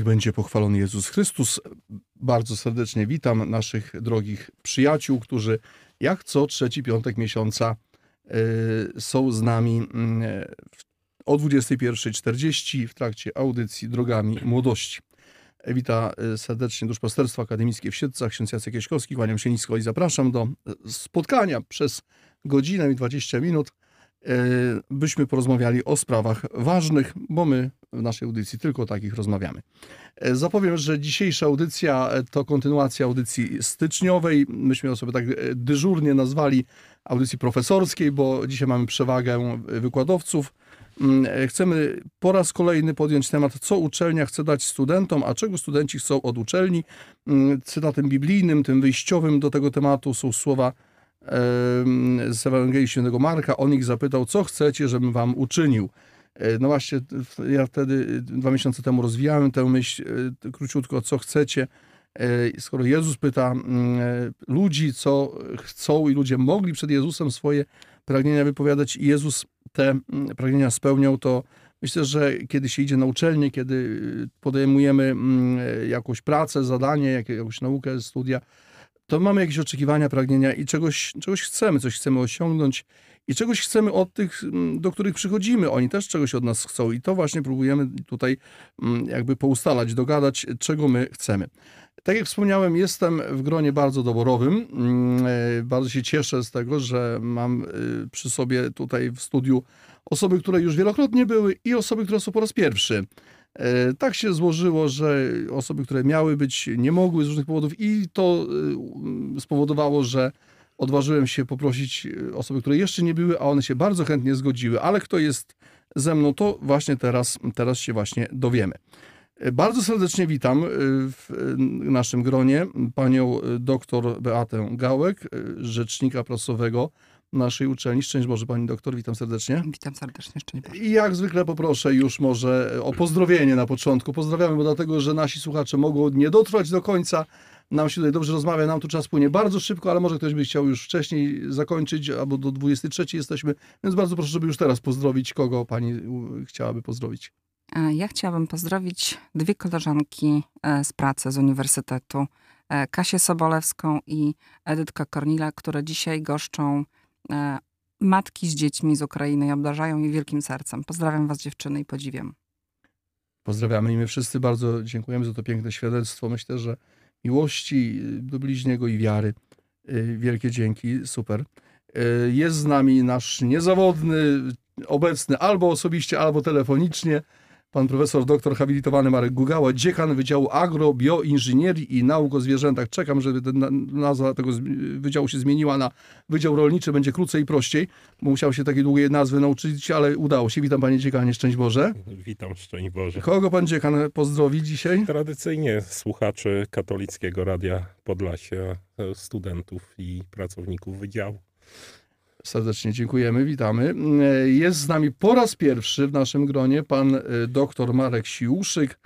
Niech będzie pochwalony Jezus Chrystus. Bardzo serdecznie witam naszych drogich przyjaciół, którzy jak co trzeci piątek miesiąca y, są z nami y, o 21.40 w trakcie audycji Drogami Młodości. Wita y, serdecznie Duszpasterstwo Akademickie w Siedlcach, ksiądz Jacek kłaniam się nisko i zapraszam do spotkania przez godzinę i 20 minut byśmy porozmawiali o sprawach ważnych, bo my w naszej audycji tylko o takich rozmawiamy. E, zapowiem, że dzisiejsza audycja to kontynuacja audycji styczniowej. Myśmy ją sobie tak e, dyżurnie nazwali audycji profesorskiej, bo dzisiaj mamy przewagę wykładowców. Mm, chcemy po raz kolejny podjąć temat, co uczelnia chce dać studentom, a czego studenci chcą od uczelni. Mm, cytatem biblijnym, tym wyjściowym do tego tematu są słowa z Ewangelii Świętego Marka, on ich zapytał, co chcecie, żebym wam uczynił. E, no właśnie, ja wtedy dwa miesiące temu rozwijałem tę myśl e, króciutko, co chcecie. E, skoro Jezus pyta ludzi, co chcą i ludzie mogli przed Jezusem swoje pragnienia wypowiadać i Jezus te pragnienia spełniał, to myślę, że kiedy się idzie na uczelnię, kiedy podejmujemy jakąś pracę, zadanie, jakąś naukę, studia, to mamy jakieś oczekiwania, pragnienia i czegoś, czegoś chcemy, coś chcemy osiągnąć i czegoś chcemy od tych, mm, do których przychodzimy. Oni też czegoś od nas chcą i to właśnie próbujemy tutaj mm, jakby poustalać, dogadać, czego my chcemy. Tak jak wspomniałem, jestem w gronie bardzo doborowym. Mm, e, bardzo się cieszę z tego, że mam e, przy sobie tutaj w studiu osoby, które już wielokrotnie były i osoby, które są po raz pierwszy. E, tak się złożyło, że osoby, które miały być, nie mogły z różnych powodów, i to e, spowodowało, że odważyłem się poprosić e, osoby, które jeszcze nie były, a one się bardzo chętnie zgodziły. Ale kto jest ze mną, to właśnie teraz, teraz się właśnie dowiemy. Bardzo serdecznie witam w naszym gronie panią doktor Beatę Gałek, rzecznika prasowego naszej uczelni. Szczęść Boże, pani doktor, witam serdecznie. Witam serdecznie, szczęść Boże. I jak zwykle poproszę już może o pozdrowienie na początku. Pozdrawiamy, bo dlatego, że nasi słuchacze mogą nie dotrwać do końca. Nam się tutaj dobrze rozmawia, nam tu czas płynie bardzo szybko, ale może ktoś by chciał już wcześniej zakończyć, albo do 23 jesteśmy, więc bardzo proszę, żeby już teraz pozdrowić, kogo pani chciałaby pozdrowić. E, ja chciałabym pozdrowić dwie koleżanki e, z pracy z uniwersytetu, e, Kasię Sobolewską i Edytkę Kornila, które dzisiaj goszczą matki z dziećmi z Ukrainy i obdarzają je wielkim sercem. Pozdrawiam was dziewczyny i podziwiam. Pozdrawiamy i my wszyscy bardzo dziękujemy za to piękne świadectwo. Myślę, że miłości do bliźniego i wiary. E, wielkie dzięki, super. E, jest z nami nasz niezawodny, obecny albo osobiście, albo telefonicznie pan profesor doktor habilitowany Marek Gugała, dziekan Wydziału Agro, Bioinżynierii i Nauk o Zwierzętach. Czekam, żeby nazwa tego wydziału się zmieniła na Wydział Rolniczy, będzie krócej i prościej, bo musiał się takiej długiej nazwy nauczyć, ale udało się. Witam panie dziekanie, szczęść Boże. Witam, szczęść Boże. Kogo pan dziekan pozdrowi dzisiaj? Tradycyjnie słuchaczy katolickiego Radia Podlasia, studentów i pracowników wydziału. Serdecznie dziękujemy, witamy. Jest z nami po raz pierwszy w naszym gronie pan e, dr Marek Siłuszyk,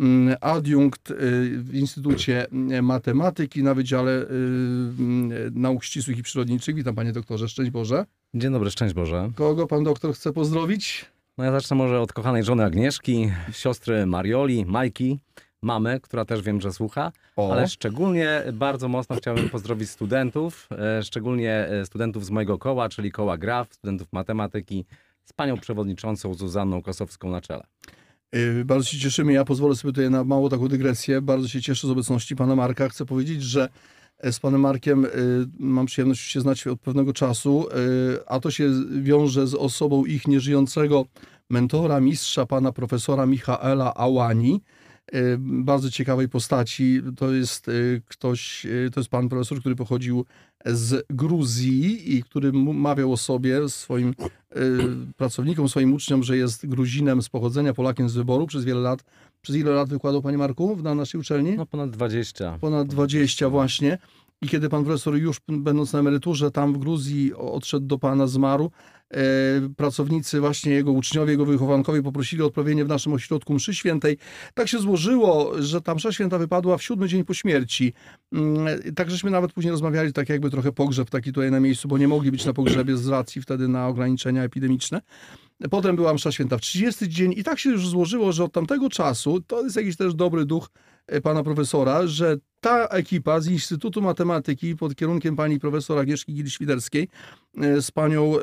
mm, adiunkt e, w Instytucie Matematyki na Wydziale e, Nauk Ścisłych i Przyrodniczych. Witam panie doktorze, szczęść Boże. Dzień dobry, szczęść Boże. Kogo pan doktor chce pozdrowić? No ja zacznę może od kochanej żony Agnieszki, siostry Marioli, Majki, mamy, która też wiem, że słucha, o. ale szczególnie bardzo mocno chciałbym pozdrowić studentów, e, szczególnie e, studentów z mojego koła, czyli koła GRAF, studentów matematyki, z panią przewodniczącą Zuzanną Kosowską na czele. E, bardzo się cieszymy. Ja pozwolę sobie tutaj na małą taką dygresję. Bardzo się cieszę z obecności pana Marka. Chcę powiedzieć, że z panem Markiem mam przyjemność się znać od pewnego czasu, a to się wiąże z osobą ich nieżyjącego mentora, mistrza, pana profesora Michaela Ałani, bardzo ciekawej postaci. To jest y, ktoś, y, to jest pan profesor, który pochodził z Gruzji i który mawiał o sobie, swoim pracownikom, swoim uczniom, że jest Gruzinem z pochodzenia, Polakiem z wyboru przez wiele lat. Przez ile lat wykładał, panie Marku, na naszej uczelni? No ponad 20. Ponad 20 właśnie. I kiedy pan profesor już będąc na emeryturze tam w Gruzji odszedł do pana, zmarł, e, pracownicy właśnie jego uczniowie, jego wychowankowie poprosili o odprawienie w naszym ośrodku mszy świętej. Tak się złożyło, że ta msza święta wypadła w siódmy dzień po śmierci. Mm, tak żeśmy nawet później rozmawiali, tak jakby trochę pogrzeb taki tutaj na miejscu, bo nie mogli być na pogrzebie z racji wtedy na ograniczenia epidemiczne. Potem była msza święta w 30 dzień i tak się już złożyło, że od tamtego czasu, to jest jakiś też dobry duch pana profesora, że ta ekipa z Instytutu Matematyki pod kierunkiem pani profesor Agnieszki Gili-Świderskiej e, z panią, e,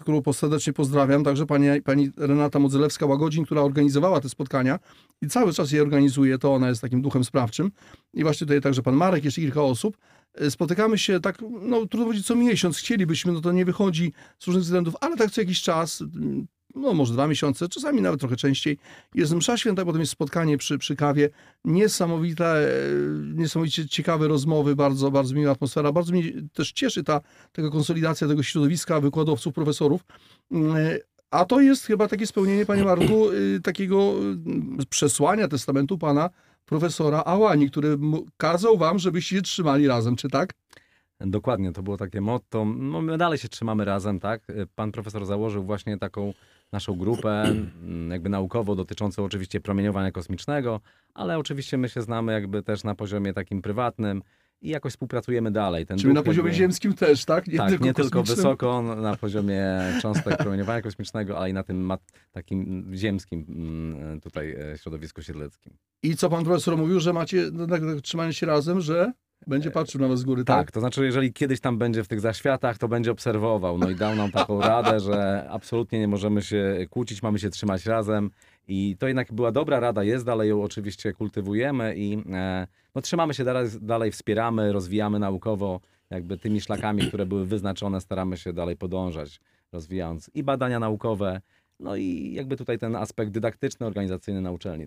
którą serdecznie pozdrawiam, także pani, pani Renata Modzelewska-Łagodzin, która organizowała te spotkania i cały czas je organizuje, to ona jest takim duchem sprawczym. I właśnie tutaj także pan Marek, jeszcze kilka osób. E, Spotykamy się tak, no trudno powiedzieć co miesiąc, chcielibyśmy, no to nie wychodzi z różnych względów, ale tak co jakiś czas, no może dwa miesiące, czasami nawet trochę częściej. Jest msza święta, potem jest spotkanie przy, przy kawie. Niesamowite, e, niesamowicie ciekawe rozmowy, bardzo, bardzo miła atmosfera. Bardzo mnie też cieszy ta taka konsolidacja tego środowiska wykładowców, profesorów. E, A to jest chyba takie spełnienie, panie Marku, y, takiego przesłania testamentu pana profesora Ałani, który kazał wam, żebyście się trzymali razem, czy tak? Dokładnie, to było takie motto. No, my dalej się trzymamy razem, tak? Pan profesor założył właśnie taką naszą grupę, mm, jakby naukowo dotyczącą oczywiście promieniowania kosmicznego, ale oczywiście my się znamy jakby też na poziomie takim prywatnym i jakoś współpracujemy dalej. Ten Czyli na poziomie jakby- ziemskim też, tak? Nie tak, nie tylko wysoko na poziomie cząstek promieniowania kosmicznego, ale i na tym takim ziemskim mm, tutaj e, środowisku siedleckim. I co pan profesor mówił, że macie no, tak, tak, trzymanie się razem, że będzie patrzył na was z góry, tak? Tak, to znaczy, jeżeli kiedyś tam będzie w tych zaświatach, to będzie obserwował. No i dał nam taką radę, że absolutnie nie możemy się kłócić, mamy się trzymać razem. I to jednak była dobra rada, jest dalej ją oczywiście kultywujemy i e, no, trzymamy się dalej, dalej, wspieramy, rozwijamy naukowo, jakby tymi szlakami, które były wyznaczone, staramy się dalej podążać, rozwijając i badania naukowe, no i jakby tutaj ten aspekt dydaktyczny, organizacyjny na uczelni.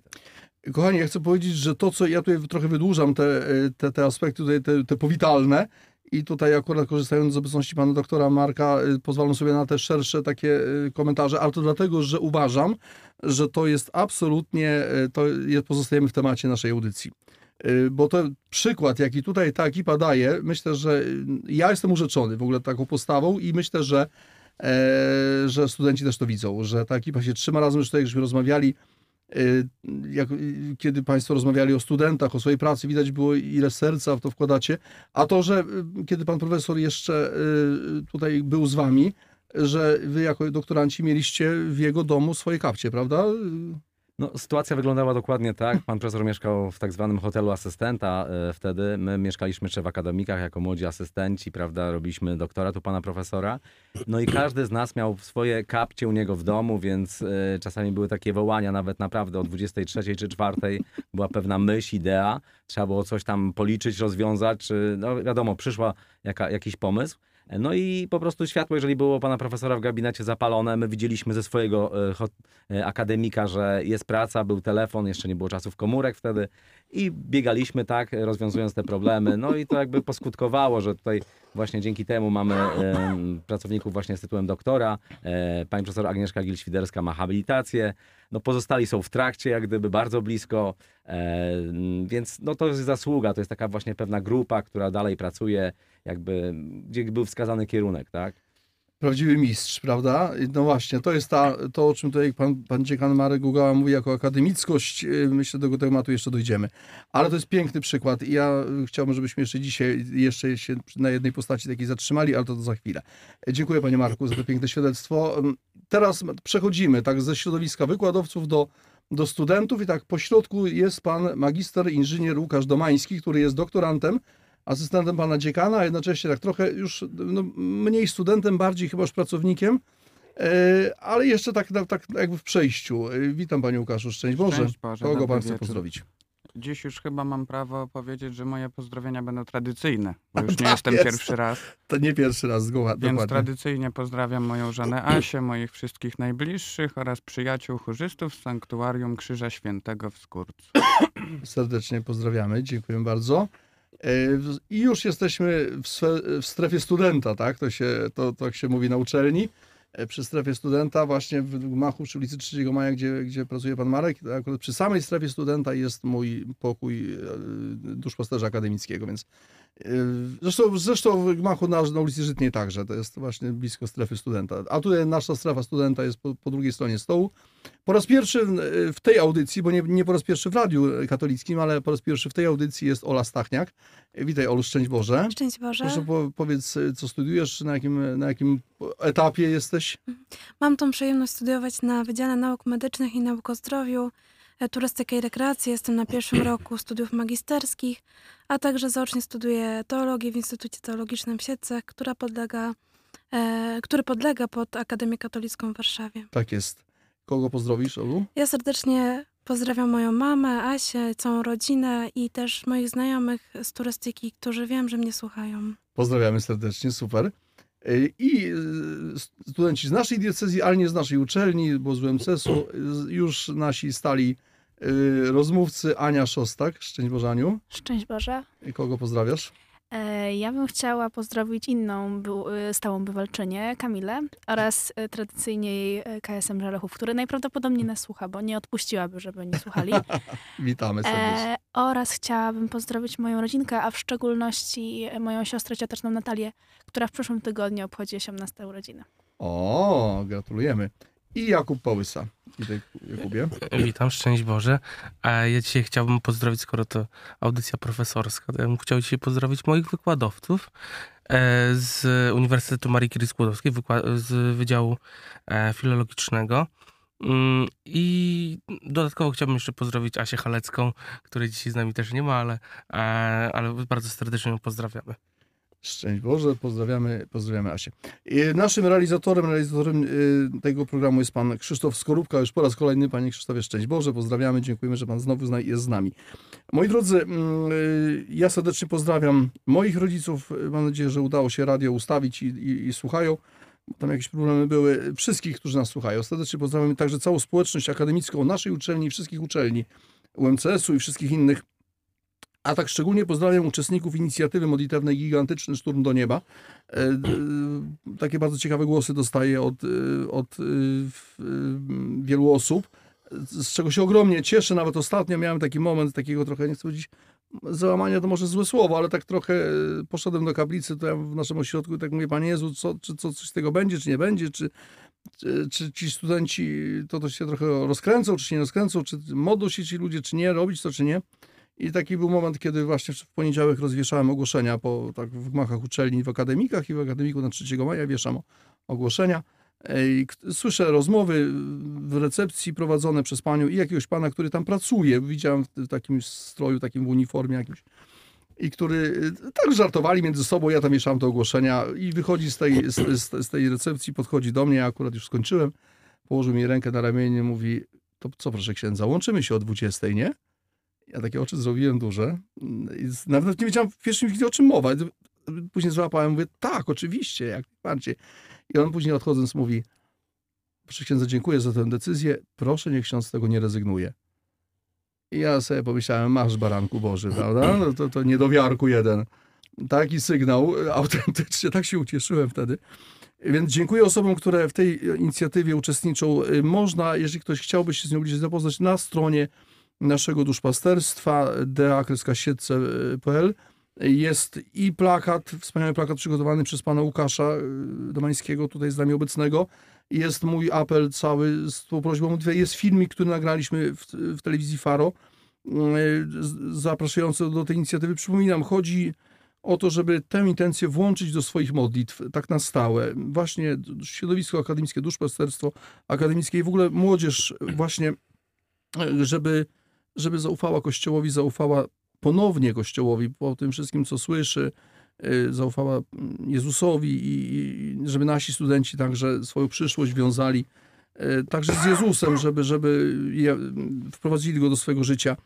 Kochani, ja chcę powiedzieć, że to, co ja tutaj trochę wydłużam, te, te, te aspekty tutaj, te, te powitalne i tutaj akurat korzystając z obecności pana doktora Marka, y, pozwalam sobie na te szersze takie y, komentarze, ale to dlatego, że uważam, że to jest absolutnie, to jest, pozostajemy w temacie naszej audycji. Bo to przykład, jaki tutaj ta ekipa daje, myślę, że ja jestem urzeczony w ogóle taką postawą i myślę, że, e, że studenci też to widzą, że ta ekipa się trzyma razem, już tutaj żeśmy rozmawiali, y, jak, y, kiedy Państwo rozmawiali o studentach, o swojej pracy, widać było, ile serca w to wkładacie. A to, że kiedy Pan Profesor jeszcze tutaj był z Wami, że Wy jako doktoranci mieliście w jego domu swoje kapcie, prawda? No, sytuacja wyglądała dokładnie tak. Pan profesor mieszkał w tak zwanym hotelu asystenta e, wtedy. My mieszkaliśmy jeszcze w akademikach jako młodzi asystenci, prawda? Robiliśmy doktorat u pana profesora. No i każdy z nas miał swoje kapcie u niego w domu, więc e, czasami były takie wołania, nawet naprawdę o 23 czy 4 była pewna myśl, idea. Trzeba było coś tam policzyć, rozwiązać, czy no wiadomo, przyszła jaka, jakiś pomysł. No i po prostu światło, jeżeli było pana profesora w gabinecie zapalone, my widzieliśmy ze swojego e, e, akademika, że jest praca, był telefon, jeszcze nie było czasów komórek wtedy i biegaliśmy tak, rozwiązując te problemy. No i to jakby poskutkowało, że tutaj właśnie dzięki temu mamy pracowników właśnie z tytułem doktora. E, pani profesor Agnieszka Gil-Świderska ma habilitację. No pozostali są w trakcie, jak gdyby bardzo blisko, więc no to jest zasługa, to jest taka właśnie pewna grupa, która dalej pracuje, jakby gdzie był wskazany kierunek, tak? Prawdziwy mistrz, prawda? No właśnie, to jest ta, to, o czym tutaj pan, pan dziekan Marek Gugała mówi jako akademickość. Yy, Myślę, do tego tematu jeszcze dojdziemy. Ale to jest piękny przykład i ja y, chciałbym, żebyśmy jeszcze dzisiaj jeszcze się na jednej postaci takiej zatrzymali, ale to, to za chwilę. E, Dziękuję panie Marku za to piękne świadectwo. Ym, Teraz przechodzimy tak ze środowiska wykładowców do, do studentów i tak po środku jest pan magister inżynier Łukasz Domański, który jest doktorantem asystentem pana dziekana, a jednocześnie tak trochę już no, mniej studentem, bardziej chyba już pracownikiem, e, ale jeszcze tak, tak, jakby w przejściu. E, Witam panie Łukaszu, szczęść Boże. Boże, Kogo pan chce wieczór. pozdrowić? Dziś już chyba mam prawo powiedzieć, że moje pozdrowienia będą tradycyjne, bo już nie Tak jestem jest. pierwszy raz. To nie pierwszy raz, zgoła, Więc dokładnie. tradycyjnie pozdrawiam moją żonę Asię, moich wszystkich najbliższych oraz przyjaciół chórzystów z Sanktuarium Krzyża Świętego w Skórcu. Serdecznie pozdrawiamy, dziękuję bardzo. E, I już jesteśmy w, strefie studenta, tak? To się, to, to się mówi na uczelni. E, Przy strefie studenta, właśnie w gmachu przy ulicy 3 Maja, gdzie, gdzie pracuje pan Marek, akurat przy samej strefie studenta jest mój pokój e, duszpasterza akademickiego, więc Zresztą, zresztą w gmachu na, na ulicy Żytniej także, to jest właśnie blisko strefy studenta. A tutaj nasza strefa studenta jest po, po drugiej stronie stołu. Po raz pierwszy w- tej audycji, bo nie, nie po raz pierwszy w Radiu Katolickim, ale po raz pierwszy w tej audycji jest Ola Stachniak. Witaj Olu, szczęść Boże. Szczęść Boże. Proszę po, powiedz, co studiujesz, na jakim, na jakim etapie jesteś? Mam tą przyjemność studiować na Wydziale Nauk Medycznych i Nauk o Zdrowiu, turystykę i rekreację. Jestem na pierwszym roku studiów magisterskich, a także zaocznie studiuję teologię w Instytucie Teologicznym w Siedlcach, która podlega, e, który podlega pod Akademię Katolicką w Warszawie. Tak jest. Kogo pozdrowisz, Olu? Ja serdecznie pozdrawiam moją mamę, Asię, całą rodzinę i też moich znajomych z turystyki, którzy wiem, że mnie słuchają. Pozdrawiamy serdecznie, super. I studenci z naszej diecezji, ale nie z naszej uczelni, bo z UMCS-u, już nasi stali y, rozmówcy Ania Szostak, szczęść Boże Aniu. Szczęść Boże. Kogo pozdrawiasz? E, Ja bym chciała pozdrowić inną był, e, stałą bywalczynię, Kamilę, oraz e, tradycyjnie jej KSM Żelechów, który najprawdopodobniej nas słucha, bo nie odpuściłaby, żeby nie słuchali. Witamy serdecznie. E, oraz chciałabym pozdrowić moją rodzinkę, a w szczególności moją siostrę cioteczną Natalię, która w przyszłym tygodniu obchodzi 18 urodziny. O, gratulujemy. I Jakub Połysa. Witaj Jakubie. Witam, szczęść Boże. A ja dzisiaj chciałbym pozdrowić, skoro to audycja profesorska, to ja bym chciał dzisiaj pozdrowić moich wykładowców e, z Uniwersytetu Marii Curie Skłodowskiej, z Wydziału e, Filologicznego. Mm, I dodatkowo chciałbym jeszcze pozdrowić Asię Halecką, której dzisiaj z nami też nie ma, ale, e, ale bardzo serdecznie ją pozdrawiamy. Szczęść Boże, pozdrawiamy, pozdrawiamy Asię. I Naszym realizatorem, realizatorem y, tego programu jest pan Krzysztof Skorupka. Już po raz kolejny, panie Krzysztofie, szczęść Boże, pozdrawiamy, dziękujemy, że pan znowu jest z nami. Moi drodzy, mm, y, ja serdecznie pozdrawiam moich rodziców. Mam nadzieję, że udało się radio ustawić i, i, i słuchają. Tam jakieś problemy były. Wszystkich, którzy nas słuchają. Serdecznie pozdrawiam także całą społeczność akademicką naszej uczelni, wszystkich uczelni UMCS-u i wszystkich innych. A tak szczególnie pozdrawiam uczestników inicjatywy modlitewnej Gigantyczny Szturm do Nieba. E, e, Takie bardzo ciekawe głosy dostaję od, e, od wielu osób, z czego się ogromnie cieszę. Nawet ostatnio miałem taki moment takiego trochę, nie chcę powiedzieć, załamania to może złe słowo, ale tak trochę poszedłem do kaplicy, to ja w naszym ośrodku tak mówię, Panie Jezu, co, czy co, coś z tego będzie, czy nie będzie, czy, czy, czy ci studenci to, to się trochę rozkręcą, czy się nie rozkręcą, czy modlą się ci ludzie, czy nie, robić to, czy nie. I taki był moment, kiedy właśnie w poniedziałek rozwieszałem ogłoszenia po tak w gmachach uczelni, w akademikach i w akademiku na 3 maja wieszam ogłoszenia. I słyszę rozmowy w recepcji prowadzone przez panią i jakiegoś pana, który tam pracuje. Widziałem w, takim stroju, takim w uniformie jakimś. I który e, tak żartowali między sobą, ja tam mieszałem te ogłoszenia i wychodzi z tej, z, z tej recepcji, podchodzi do mnie, ja akurat już skończyłem, położył mi rękę na ramieniu, mówi, to co proszę księdza, łączymy się o 20, nie? Ja takie oczy zrobiłem duże. Nawet nie wiedziałem w pierwszym chwili o czym mowa. Później złapałem, mówię, tak, oczywiście, jak najbardziej. I on później odchodząc mówi, proszę księdza, dziękuję za tę decyzję, proszę niech ksiądz z tego nie rezygnuje. I ja sobie pomyślałem, masz baranku Boży, prawda? No to, to niedowiarku jeden. Taki sygnał, autentycznie, tak się ucieszyłem wtedy. Więc dziękuję osobom, które w tej inicjatywie uczestniczą. Y, Można, jeżeli ktoś chciałby się z nią bliżej zapoznać, na stronie naszego duszpasterstwa deakryskasiedce.pl jest i plakat, wspaniały plakat przygotowany przez pana Łukasza y, Domańskiego, tutaj z nami obecnego. Jest mój apel cały z tą prośbą. Jest filmik, który nagraliśmy w, w telewizji Faro, y, zapraszający do tej inicjatywy. Przypominam, chodzi o to, żeby tę intencję włączyć do swoich modlitw, tak na stałe. Właśnie środowisko akademickie, duszpasterstwo akademickie i w ogóle młodzież właśnie, y, żeby, żeby zaufała Kościołowi, zaufała ponownie Kościołowi po tym wszystkim, co słyszy, y, zaufała mm, Jezusowi i, żeby nasi studenci także swoją przyszłość wiązali y, także z Jezusem, żeby, żeby je, mm, wprowadzili go do swojego życia.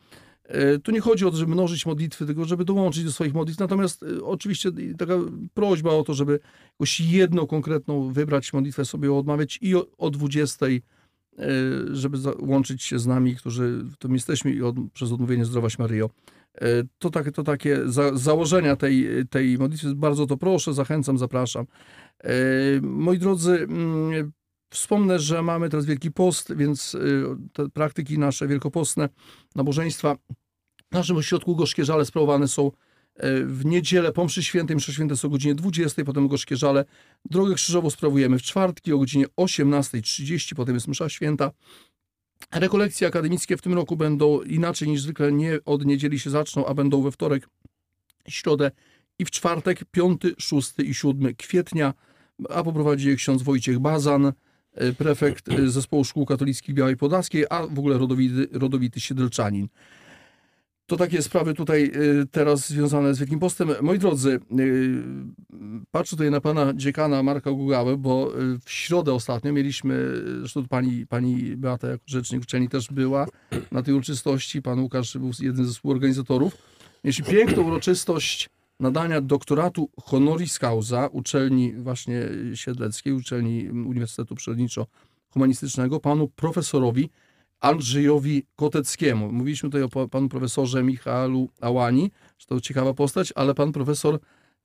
Y, Tu nie chodzi o to, żeby mnożyć modlitwy, tylko żeby dołączyć do swoich modlitw. Natomiast oczywiście taka prośba o to, żeby jakąś jedną konkretną wybrać modlitwę sobie odmawiać i o, o 20 y, żeby za- łączyć się z nami, którzy w tym jesteśmy i od, przez odmówienie Zdrowaś Maryjo. E, To, tak, to takie za, założenia tej, tej modlitwy. Bardzo to proszę, zachęcam, zapraszam. E, Moi drodzy, mm, wspomnę, że mamy teraz Wielki Post, więc e, te praktyki nasze wielkopostne, nabożeństwa w naszym ośrodku Gorzkie Żale sprawowane są E, w niedzielę po mszy świętej, mszy święte są o godzinie 20, potem gorzkie żale. Drogę krzyżową sprawujemy w czwartki o godzinie 18.30, potem jest msza święta. Rekolekcje akademickie w tym roku będą inaczej niż zwykle, nie od niedzieli się zaczną, a będą we wtorek, środę i w czwartek, 5, 6 i 7 kwietnia, a poprowadzi je ksiądz Wojciech Bazan, e, prefekt e, Zespołu Szkół Katolickich Białej Podlaskiej, a w ogóle rodowity, rodowity Siedlczanin. To takie sprawy tutaj y, teraz związane z Wielkim Postem. Moi drodzy, y, patrzę tutaj na pana dziekana Marka Gugałę, bo y, w środę ostatnio mieliśmy, zresztą pani, pani Beata jako rzecznik uczelni też była na tej uroczystości, pan Łukasz był jednym ze współorganizatorów. Mieliśmy piękną uroczystość nadania doktoratu honoris causa uczelni właśnie siedleckiej, uczelni Uniwersytetu Przyrodniczo-Humanistycznego, panu profesorowi Andrzejowi Koteckiemu. Mówiliśmy tutaj o panu profesorze Michalu Ałani, że to ciekawa postać, ale pan profesor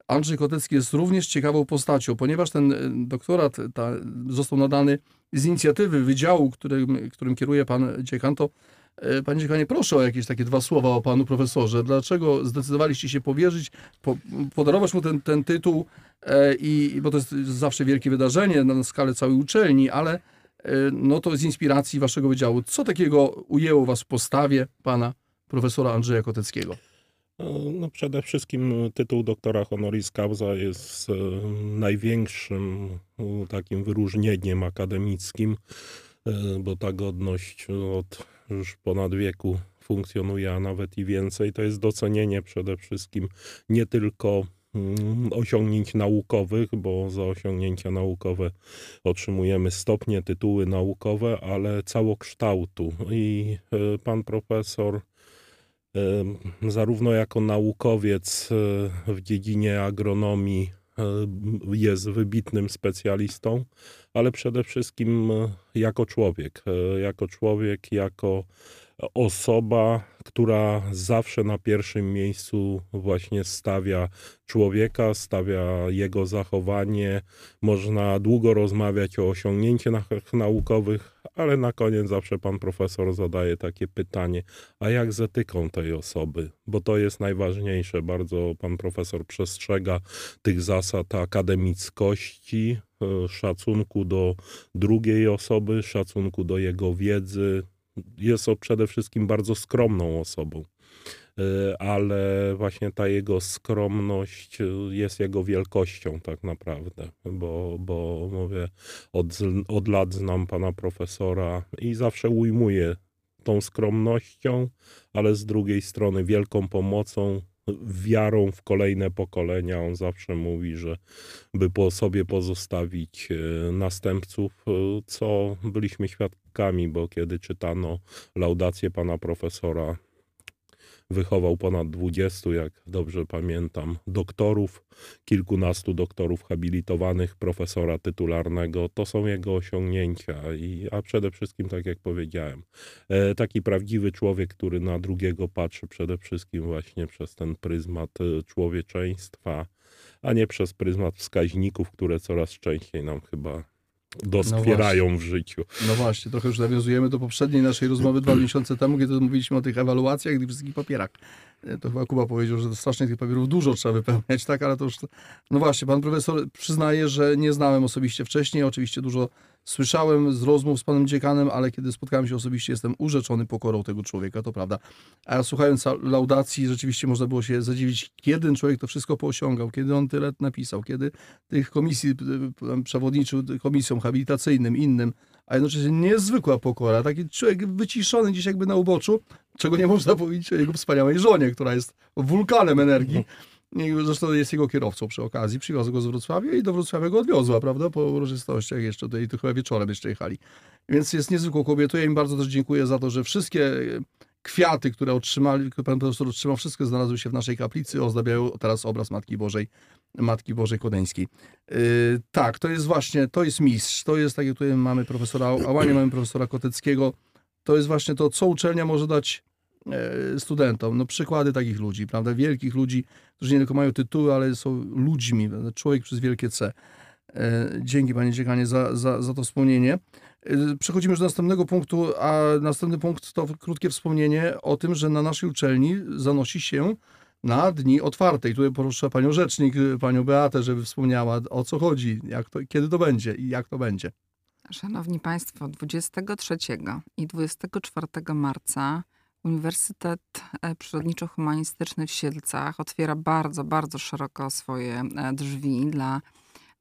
Andrzej Kotecki jest również ciekawą postacią, ponieważ ten e, doktorat ta, został nadany z inicjatywy wydziału, którym, którym kieruje pan dziekan, to e, Panie dziekanie, proszę o jakieś takie dwa słowa o panu profesorze. Dlaczego zdecydowaliście się powierzyć, po, podarować mu ten, ten tytuł, e, i, bo to jest zawsze wielkie wydarzenie na skalę całej uczelni, ale no to z inspiracji waszego wydziału. Co takiego ujęło was w postawie pana profesora Andrzeja Koteckiego? E, no przede wszystkim tytuł doktora honoris causa jest e, największym takim wyróżnieniem akademickim, bo ta godność od już ponad wieku funkcjonuje, a nawet i więcej. To jest docenienie przede wszystkim nie tylko osiągnięć naukowych, bo za osiągnięcia naukowe otrzymujemy stopnie, tytuły naukowe, ale całokształtu. I e, pan profesor e, zarówno jako naukowiec e, w dziedzinie agronomii jest wybitnym specjalistą, ale przede wszystkim jako człowiek, jako człowiek, jako osoba, która zawsze na pierwszym miejscu właśnie stawia człowieka, stawia jego zachowanie. Można długo rozmawiać o osiągnięciach naukowych, ale na koniec zawsze pan profesor zadaje takie pytanie: a jak z etyką tej osoby? Bo to jest najważniejsze. Bardzo pan profesor przestrzega tych zasad akademickości, e, szacunku do drugiej osoby, szacunku do jego wiedzy, jest przede wszystkim bardzo skromną osobą. E, ale właśnie ta jego skromność e, jest jego wielkością tak naprawdę, bo, bo mówię, od, od lat znam pana profesora i zawsze ujmuję tą skromnością, ale z drugiej strony wielką pomocą, wiarą w kolejne pokolenia. On zawsze mówi, że by po sobie pozostawić e, następców, co byliśmy świadkami bo kiedy czytano laudację pana profesora, wychował ponad 20, jak dobrze pamiętam, doktorów, kilkunastu doktorów habilitowanych, profesora tytularnego. To są jego osiągnięcia, i, a przede wszystkim, tak jak powiedziałem, e, taki prawdziwy człowiek, który na drugiego patrzy przede wszystkim właśnie przez ten pryzmat e, człowieczeństwa, a nie przez pryzmat wskaźników, które coraz częściej nam chyba doskwierają no w życiu. No właśnie, trochę już nawiązujemy do poprzedniej naszej rozmowy dwa miesiące temu, kiedy mówiliśmy o tych ewaluacjach i wszystkich papierach. To chyba Kuba powiedział, że strasznie tych papierów dużo trzeba wypełniać, tak? Ale to już... No właśnie, pan profesor przyznaje, że nie znałem osobiście wcześniej. Oczywiście dużo słyszałem z rozmów z panem dziekanem, ale kiedy spotkałem się osobiście, jestem urzeczony pokorą tego człowieka, to prawda. A słuchając laudacji, rzeczywiście można było się zadziwić, kiedy ten człowiek to wszystko poosiągał, kiedy on tyle napisał, kiedy tych komisji przewodniczył komisjom habilitacyjnym, innym, a jednocześnie niezwykła pokora. Taki człowiek wyciszony gdzieś jakby na uboczu, czego nie można powiedzieć o jego wspaniałej żonie, która jest wulkanem energii. Zresztą jest jego kierowcą przy okazji. Przywiozł go z Wrocławia i do Wrocławia go odwiozła, prawda? Po uroczystościach jeszcze tutaj, to chyba wieczorem jeszcze jechali. Więc jest niezwykłą kobietą. Ja im bardzo też dziękuję za to, że wszystkie kwiaty, które otrzymali, które pan profesor otrzymał, wszystkie znalazły się w naszej kaplicy, ozdabiają teraz obraz Matki Bożej, Matki Bożej Kodeńskiej. Yy, tak, to jest właśnie, to jest mistrz, to jest, tak jak tutaj mamy profesora Ałania, mamy profesora Koteckiego, to jest właśnie to, co uczelnia może dać e, studentom. No przykłady takich ludzi, prawda, wielkich ludzi, którzy nie tylko mają tytuły, ale są ludźmi, człowiek przez wielkie C. E, dzięki panie dziekanie za, za, za to wspomnienie. E, przechodzimy już do następnego punktu, a następny punkt to krótkie wspomnienie o tym, że na naszej uczelni zanosi się na dni otwarte. I tutaj proszę panią rzecznik, panią Beatę, żeby wspomniała o co chodzi, jak to, kiedy to będzie i jak to będzie. Szanowni Państwo, 23 i 24 marca Uniwersytet e, Przyrodniczo-Humanistyczny w Siedlcach otwiera bardzo, bardzo szeroko swoje e, drzwi dla,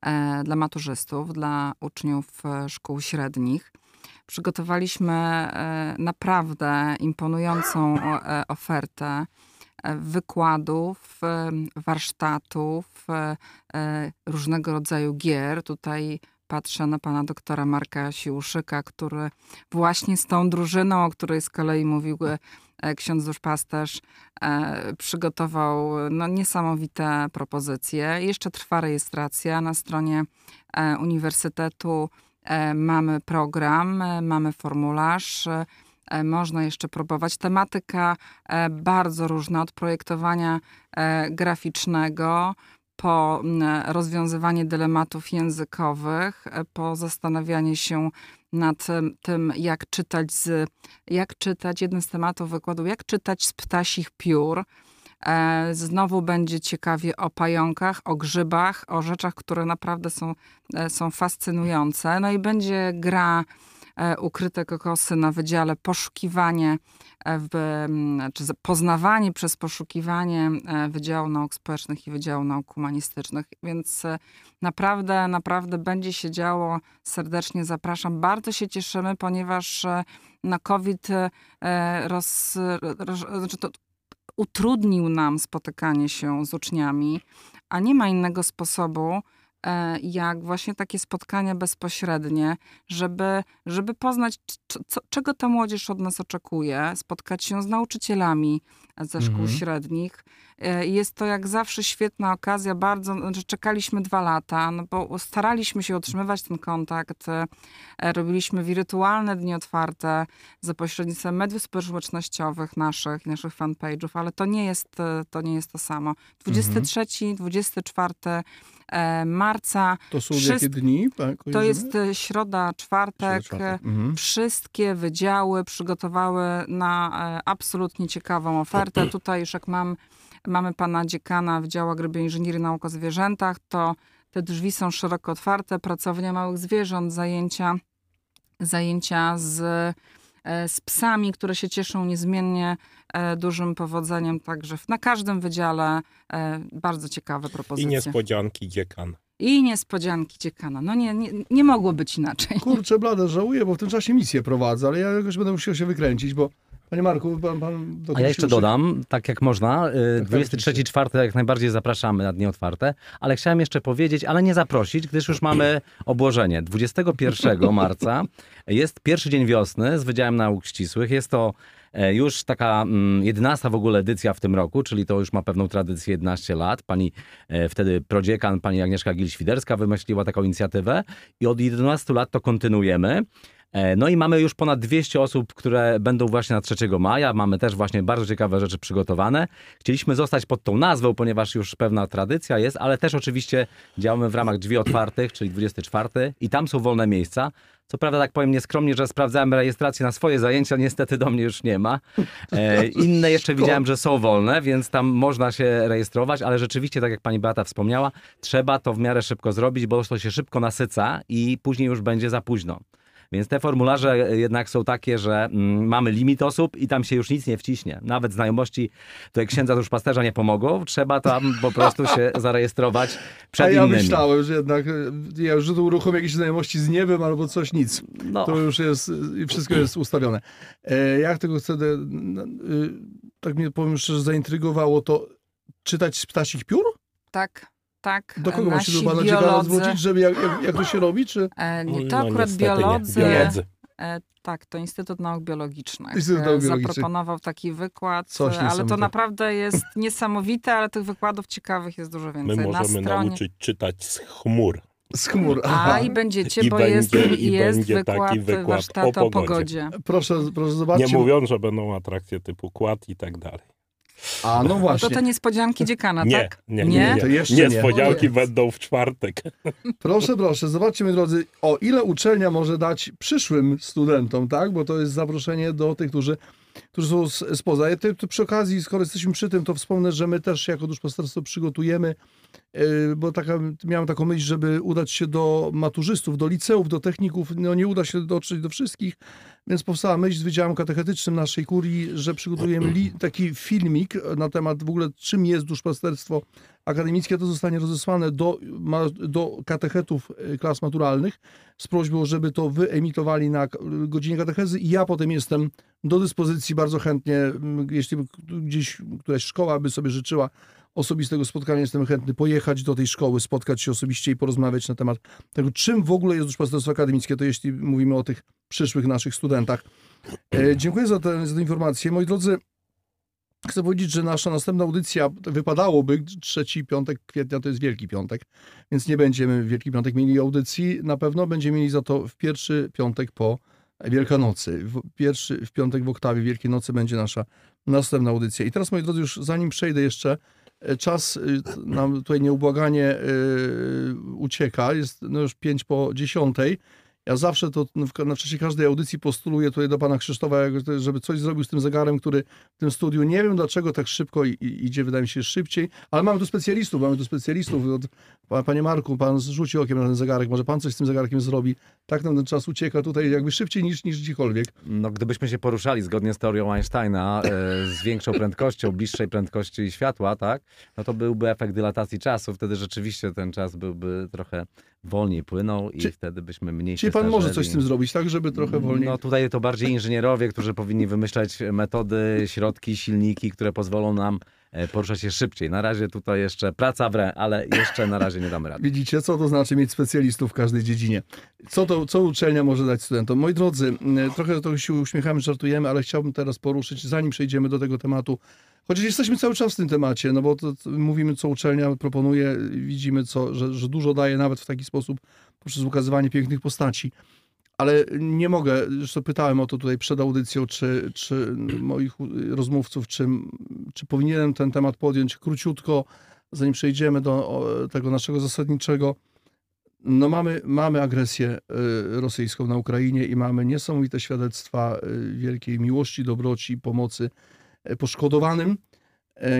e, dla maturzystów, dla uczniów szkół średnich. Przygotowaliśmy naprawdę imponującą ofertę wykładów, warsztatów, różnego rodzaju gier. Tutaj patrzę na pana doktora Marka Siłuszyka, który właśnie z tą drużyną, o której z kolei mówił e, ksiądz duszpasterz, e, przygotował no, niesamowite propozycje. Jeszcze trwa rejestracja na stronie e, uniwersytetu. Mamy program, mamy formularz można jeszcze próbować. Tematyka bardzo różna, od projektowania graficznego po rozwiązywanie dylematów językowych, e, po zastanawianie się nad tym, jak czytać z, jak czytać, jeden z tematów wykładu, jak czytać z ptasich piór. E, znowu będzie ciekawie o pająkach, o grzybach, o rzeczach, które naprawdę są, e, są fascynujące. No i będzie gra ukryte kokosy na wydziale poszukiwanie w, czy poznawanie przez poszukiwanie e, Wydziału Nauk Społecznych i Wydziału Nauk Humanistycznych. Więc e, naprawdę, naprawdę będzie się działo. Serdecznie zapraszam. Bardzo się cieszymy, ponieważ e, na COVID roz, roz, znaczy to utrudnił nam spotykanie się z uczniami, a nie ma innego sposobu, E, jak właśnie takie spotkania bezpośrednie, żeby, żeby poznać, co, czego ta młodzież od nas oczekuje, spotkać się z nauczycielami ze szkół mhm. średnich. E, jest to jak zawsze świetna okazja, bardzo, znaczy czekaliśmy dwa lata, no bo staraliśmy się utrzymywać ten kontakt. E, robiliśmy wirtualne dni otwarte za pośrednictwem mediów społecznościowych naszych, naszych fanpage'ów, ale to nie jest to, nie jest to samo. 23, mhm. 24 marca. To są Wszyst... jakie dni? To jest środa, czwartek. Środa, czwartek. Mhm. Wszystkie wydziały przygotowały na absolutnie ciekawą ofertę. Tutaj już jak mam mamy pana dziekana Wydziału Agroinżynierii i Nauk o Zwierzętach, to te drzwi są szeroko otwarte, pracownia małych zwierząt, zajęcia, zajęcia z, e, z psami, które się cieszą niezmiennie e, dużym powodzeniem, także na każdym wydziale e, bardzo ciekawe propozycje. I niespodzianki dziekan. I niespodzianki dziekana. No nie, nie, nie mogło być inaczej. Kurczę blade, żałuję, bo w tym czasie misję prowadzę, ale ja jakoś będę musiał się wykręcić, bo Panie Marku, pan, pan A ja jeszcze dodam, tak jak można, 23 tak, 4 jak najbardziej zapraszamy na dni otwarte, ale chciałem jeszcze powiedzieć, ale nie zaprosić, gdyż już mamy obłożenie. 21 marca jest pierwszy dzień wiosny z Wydziałem Nauk Ścisłych. Jest to e, już taka mm, jedenasta w ogóle edycja w tym roku, czyli to już ma pewną tradycję 11 lat. Pani e, wtedy prodziekan, pani Agnieszka Gil-Świderska wymyśliła taką inicjatywę i od 11 lat to kontynuujemy. E, no i mamy już ponad 200 osób, które będą właśnie na 3 maja. Mamy też właśnie bardzo ciekawe rzeczy przygotowane. Chcieliśmy zostać pod tą nazwą, ponieważ już pewna tradycja jest, ale też oczywiście działamy w ramach drzwi otwartych, czyli 24 i tam są wolne miejsca. Co prawda, tak powiem nieskromnie, że sprawdzałem rejestrację na swoje zajęcia, niestety do mnie już nie ma. E, inne jeszcze widziałem, że są wolne, więc tam można się rejestrować, ale rzeczywiście, tak jak pani Beata wspomniała, trzeba to w miarę szybko zrobić, bo to się szybko nasyca i później już będzie za późno. Więc te formularze jednak są takie, że mm, mamy limit osób i tam się już nic nie wciśnie. Nawet znajomości to jak księdza duszpasterza nie pomogą, trzeba tam po prostu się zarejestrować przed A ja innymi. myślałem, że jednak e, ja już uruchomię jakieś znajomości z niebem albo coś, nic. No. To już jest, i wszystko jest ustawione. E, jak tego chcę, e, tak mnie powiem szczerze, zaintrygowało to czytać z ptasich piór? Tak. Tak, Do kogo mam się do pana biolodzy... zwrócić, żeby jak, jak, jak, to się robi? Czy... E, nie, to no, akurat biolodzy. biolodzy. E, tak, to Instytut Nauk Biologicznych. Instytut Nauk Biologicznych. Zaproponował taki wykład, Coś ale to naprawdę jest niesamowite, ale tych wykładów ciekawych jest dużo więcej. My możemy stronie... nauczyć czytać z chmur. Z chmur. A i będziecie, I bo będzie, jest, i jest będzie wykład, taki wykład o pogodzie. o pogodzie. Proszę, proszę zobaczyć. Nie mówiąc, że będą atrakcje typu kład i tak dalej. A no właśnie. To te niespodzianki dziekana, nie, tak? Nie, nie, nie. To jeszcze Niespodzianki nie. będą w czwartek. Proszę, proszę, zobaczcie, moi drodzy, o ile uczelnia może dać przyszłym studentom, tak? Bo to jest zaproszenie do tych, którzy którzy są spoza. Ja te, to przy okazji, skoro jesteśmy przy tym, to wspomnę, że my też jako duszpasterstwo przygotujemy, bo taka, miałem taką myśl, żeby udać się do maturzystów, do liceów, do techników. No nie uda się dotrzeć do wszystkich, więc powstała myśl z Wydziałem Katechetycznym naszej kurii, że przygotujemy taki filmik na temat w ogóle czym jest duszpasterstwo akademickie. To zostanie rozesłane do, do katechetów e, klas maturalnych z prośbą, żeby to wyemitowali na godzinie katechezy i ja potem jestem do dyspozycji bardzo chętnie, jeśli gdzieś któraś szkoła by sobie życzyła osobistego spotkania, jestem chętny pojechać do tej szkoły, spotkać się osobiście i porozmawiać na temat tego, czym w ogóle jest duszpasterstwo akademickie, to jeśli mówimy o tych przyszłych naszych studentach. E, dziękuję za tę, za informację. Moi drodzy, chcę powiedzieć, że nasza następna audycja wypadałoby, trzeci piątek kwietnia to jest Wielki Piątek, więc nie będziemy w Wielki Piątek mieli audycji, na pewno będziemy mieli za to w pierwszy piątek po Wielkanocy. W pierwszy w piątek w oktawie Wielkiej Nocy będzie nasza następna audycja. I teraz, moi drodzy, już zanim przejdę jeszcze, czas e, nam tutaj nieubłaganie yy, ucieka. Jest no już 5 po 10. Ja zawsze to na wcześniej każdej audycji postuluję tutaj do pana Krzysztofa, żeby coś zrobił z tym zegarem, który w tym studiu. Nie wiem dlaczego tak szybko idzie, wydaje mi się szybciej, ale mamy tu specjalistów, mamy tu specjalistów. Panie Marku, pan rzuci okiem na ten zegarek, może pan coś z tym zegarkiem zrobi. Tak nam ten czas ucieka tutaj jakby szybciej niż, niż gdziekolwiek. No gdybyśmy się poruszali zgodnie z teorią Einsteina e, z większą prędkością, bliższej prędkości światła, tak, no to byłby efekt dylatacji czasu. Wtedy rzeczywiście ten czas byłby trochę wolniej płynął i czy, wtedy byśmy mniej Czyli pan może coś z tym zrobić, tak, żeby trochę wolniej... No tutaj to bardziej inżynierowie, którzy powinni wymyślać metody, środki, silniki, które pozwolą nam e, poruszać się szybciej. Na razie tutaj jeszcze praca w re, ale jeszcze na razie nie damy rady. Widzicie, co to znaczy mieć specjalistów w każdej dziedzinie. Co, to, co uczelnia może dać studentom? Moi drodzy, trochę to się uśmiechamy, żartujemy, ale chciałbym teraz poruszyć, zanim przejdziemy do tego tematu, Chociaż jesteśmy cały czas w tym temacie, no bo to, to mówimy, co uczelnia proponuje, widzimy, co, że, że dużo daje nawet w taki sposób poprzez ukazywanie pięknych postaci. Ale nie mogę, zresztą pytałem o to tutaj przed audycją, czy, czy moich rozmówców, czy, czy powinienem ten temat podjąć króciutko, zanim przejdziemy do tego naszego zasadniczego. No mamy, mamy agresję y, rosyjską na Ukrainie i mamy niesamowite świadectwa y, wielkiej miłości, dobroci, pomocy E, poszkodowanym. E,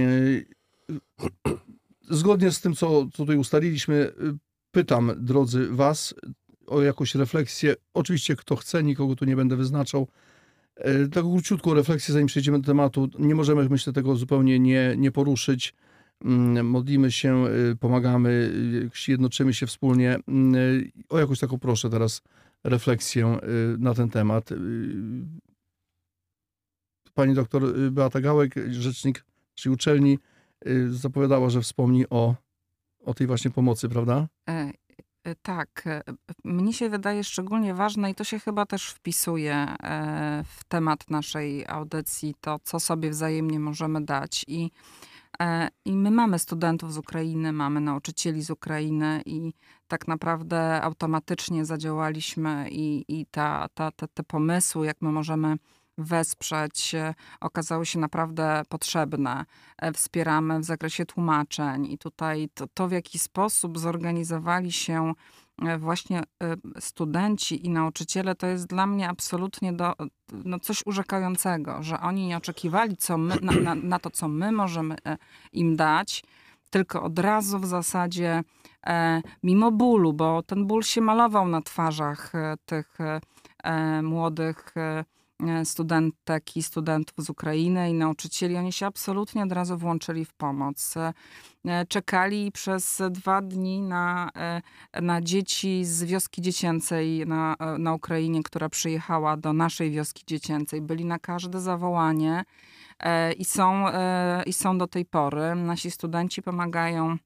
zgodnie z tym, co tutaj ustaliliśmy, e, pytam, drodzy Was, o jakąś refleksję. Oczywiście, kto chce, nikogo tu nie będę wyznaczał. Taką króciutką refleksję, zanim przejdziemy do tematu. Nie możemy, myślę, tego zupełnie nie, nie poruszyć. Mm, modlimy się, pomagamy, jednoczymy się wspólnie. Mm, o jakąś taką proszę teraz refleksję na ten temat pani doktor y, Beata Gałek, rzecznik naszej uczelni, y, zapowiadała, że wspomni o, o tej właśnie pomocy, prawda? E, e tak. E, mnie się wydaje szczególnie ważne i to się chyba też wpisuje e, w temat naszej audycji, to co sobie wzajemnie możemy dać. I, i my mamy studentów z Ukrainy, mamy nauczycieli z Ukrainy i tak naprawdę automatycznie zadziałaliśmy i, i ta, ta, te, te pomysły, jak my możemy wesprzeć, e, okazały się naprawdę potrzebne. E, wspieramy w zakresie tłumaczeń i tutaj to, to w jaki sposób zorganizowali się e, właśnie studenci i nauczyciele, to jest dla mnie absolutnie do, no coś urzekającego, że oni nie oczekiwali co my, na, na, na to, co my możemy im dać, tylko od razu w zasadzie, e, mimo bólu, bo ten ból się malował na twarzach e, tych e, młodych E, studentek i studentów z Ukrainy i nauczycieli. Oni się absolutnie od razu włączyli w pomoc. E, czekali przez dwa dni na, e, na dzieci z wioski dziecięcej na, na Ukrainie, która przyjechała do naszej wioski dziecięcej. Byli na każde zawołanie i są, i są do tej pory. Nasi studenci pomagają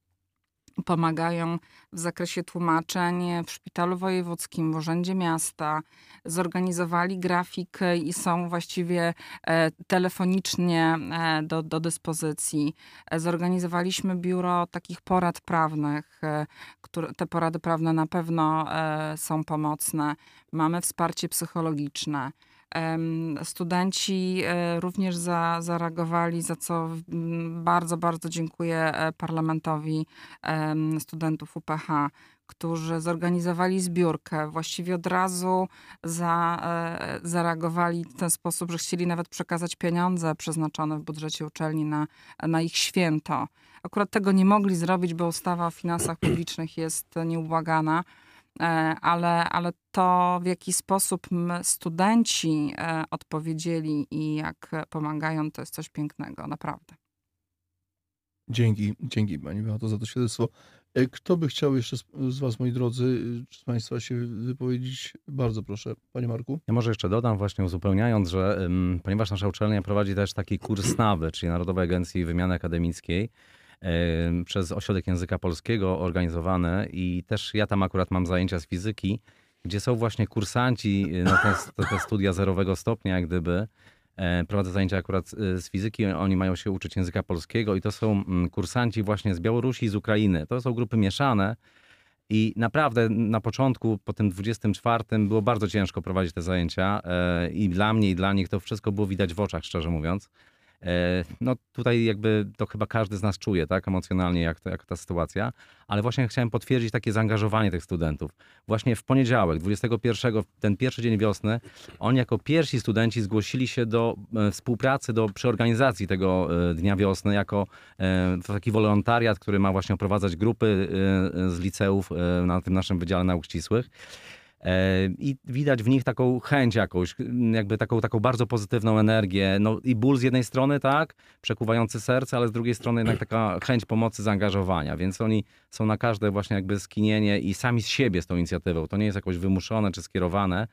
pomagają w zakresie tłumaczeń w Szpitalu Wojewódzkim, w Urzędzie Miasta. Zorganizowali grafik i są właściwie e, telefonicznie e, do, do dyspozycji. E, zorganizowaliśmy biuro takich porad prawnych, które, te porady prawne na pewno są pomocne. Mamy wsparcie psychologiczne. Studenci e, również za, zareagowali, za co bardzo, bardzo dziękuję e, parlamentowi studentów UPH, którzy zorganizowali zbiórkę, właściwie od razu za, e, zareagowali w ten sposób, że chcieli nawet przekazać pieniądze przeznaczone w budżecie uczelni na, na ich święto. Akurat tego nie mogli zrobić, bo ustawa o finansach publicznych jest nieubłagana. E, ale, ale to, w jaki sposób studenci e, odpowiedzieli i jak pomagają, to jest coś pięknego, naprawdę. Dzięki, dzięki Pani Beato za to świadectwo. E, kto by chciał jeszcze z, z Was, moi drodzy, czy z Państwa się wypowiedzieć? Bardzo proszę, Panie Marku. Ja może jeszcze dodam, właśnie uzupełniając, że ponieważ nasza uczelnia prowadzi też taki kurs NAWY, czyli Narodowej Agencji Wymiany Akademickiej, przez Ośrodek Języka Polskiego organizowane i też ja tam akurat mam zajęcia z fizyki, gdzie są właśnie kursanci na te, te studia zerowego stopnia, jak gdyby. E, prowadzę zajęcia akurat e, z fizyki, oni mają się uczyć języka polskiego i to są mm, kursanci właśnie z Białorusi i z Ukrainy. To są grupy mieszane i naprawdę na początku, po tym 24 było bardzo ciężko prowadzić te zajęcia e, i dla mnie i dla nich to wszystko było widać w oczach, szczerze mówiąc. E, no tutaj jakby to chyba każdy z nas czuje, tak, emocjonalnie, jak, to, jak ta sytuacja, ale właśnie chciałem potwierdzić takie zaangażowanie tych studentów. Właśnie w poniedziałek, 21, ten pierwszy dzień wiosny, oni jako pierwsi studenci zgłosili się do e, współpracy, do przeorganizacji tego e, Dnia Wiosny, jako taki wolontariat, który ma właśnie oprowadzać grupy z liceów na tym naszym Wydziale Nauk Ścisłych. E, I widać w nich taką chęć jakąś, jakby taką, taką bardzo pozytywną energię. No i ból z jednej strony, tak, przekuwający serce, ale z drugiej strony jednak taka chęć pomocy, zaangażowania. Więc oni są na każde właśnie jakby skinienie i sami z siebie z tą inicjatywą. To nie jest jakoś wymuszone czy skierowane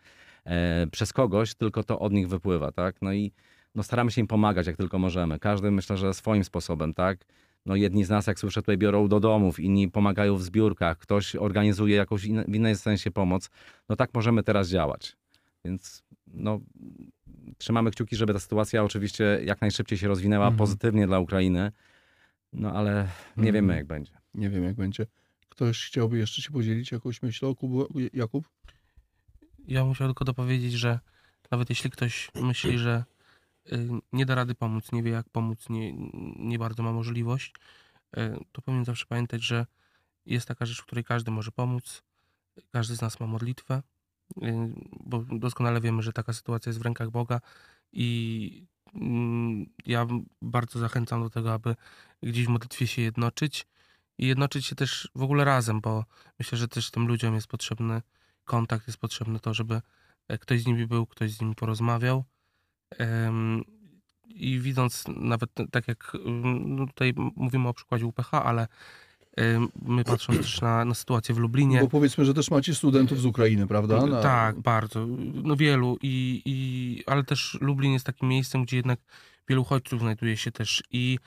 e, przez kogoś, tylko to od nich wypływa, tak. No i no staramy się im pomagać jak tylko możemy. Każdy myślę, że swoim sposobem, tak no jedni z nas, jak słyszę, tutaj biorą do domów, inni pomagają w zbiórkach, ktoś organizuje jakąś in, w innej sensie pomoc. No tak możemy teraz działać. Więc no, trzymamy kciuki, żeby ta sytuacja oczywiście jak najszybciej się rozwinęła mhm. pozytywnie dla Ukrainy. No ale nie mhm. wiemy, jak będzie. Nie wiem, jak będzie. Ktoś chciałby jeszcze się podzielić jakąś myślą? Jakub? Ja musiał tylko dopowiedzieć, że nawet jeśli ktoś myśli, że nie da rady pomóc, nie wie jak pomóc, nie, nie bardzo ma możliwość, y, to powinien zawsze pamiętać, że jest taka rzecz, w której każdy może pomóc. Każdy z nas ma modlitwę, y, bo doskonale wiemy, że taka sytuacja jest w rękach Boga i mm, ja bardzo zachęcam do tego, aby gdzieś w modlitwie się jednoczyć i jednoczyć się też w ogóle razem, bo myślę, że też tym ludziom jest potrzebny kontakt, jest potrzebne to, żeby e, ktoś z nimi był, ktoś z nimi porozmawiał i widząc nawet tak jak no tutaj mówimy o przykładzie UPH, ale my patrząc też na, na sytuację w Lublinie. Bo powiedzmy, że też macie studentów z Ukrainy, prawda? Na... Tak, bardzo. No wielu, i, i, ale też Lublin jest takim miejscem, gdzie jednak wielu uchodźców znajduje się też i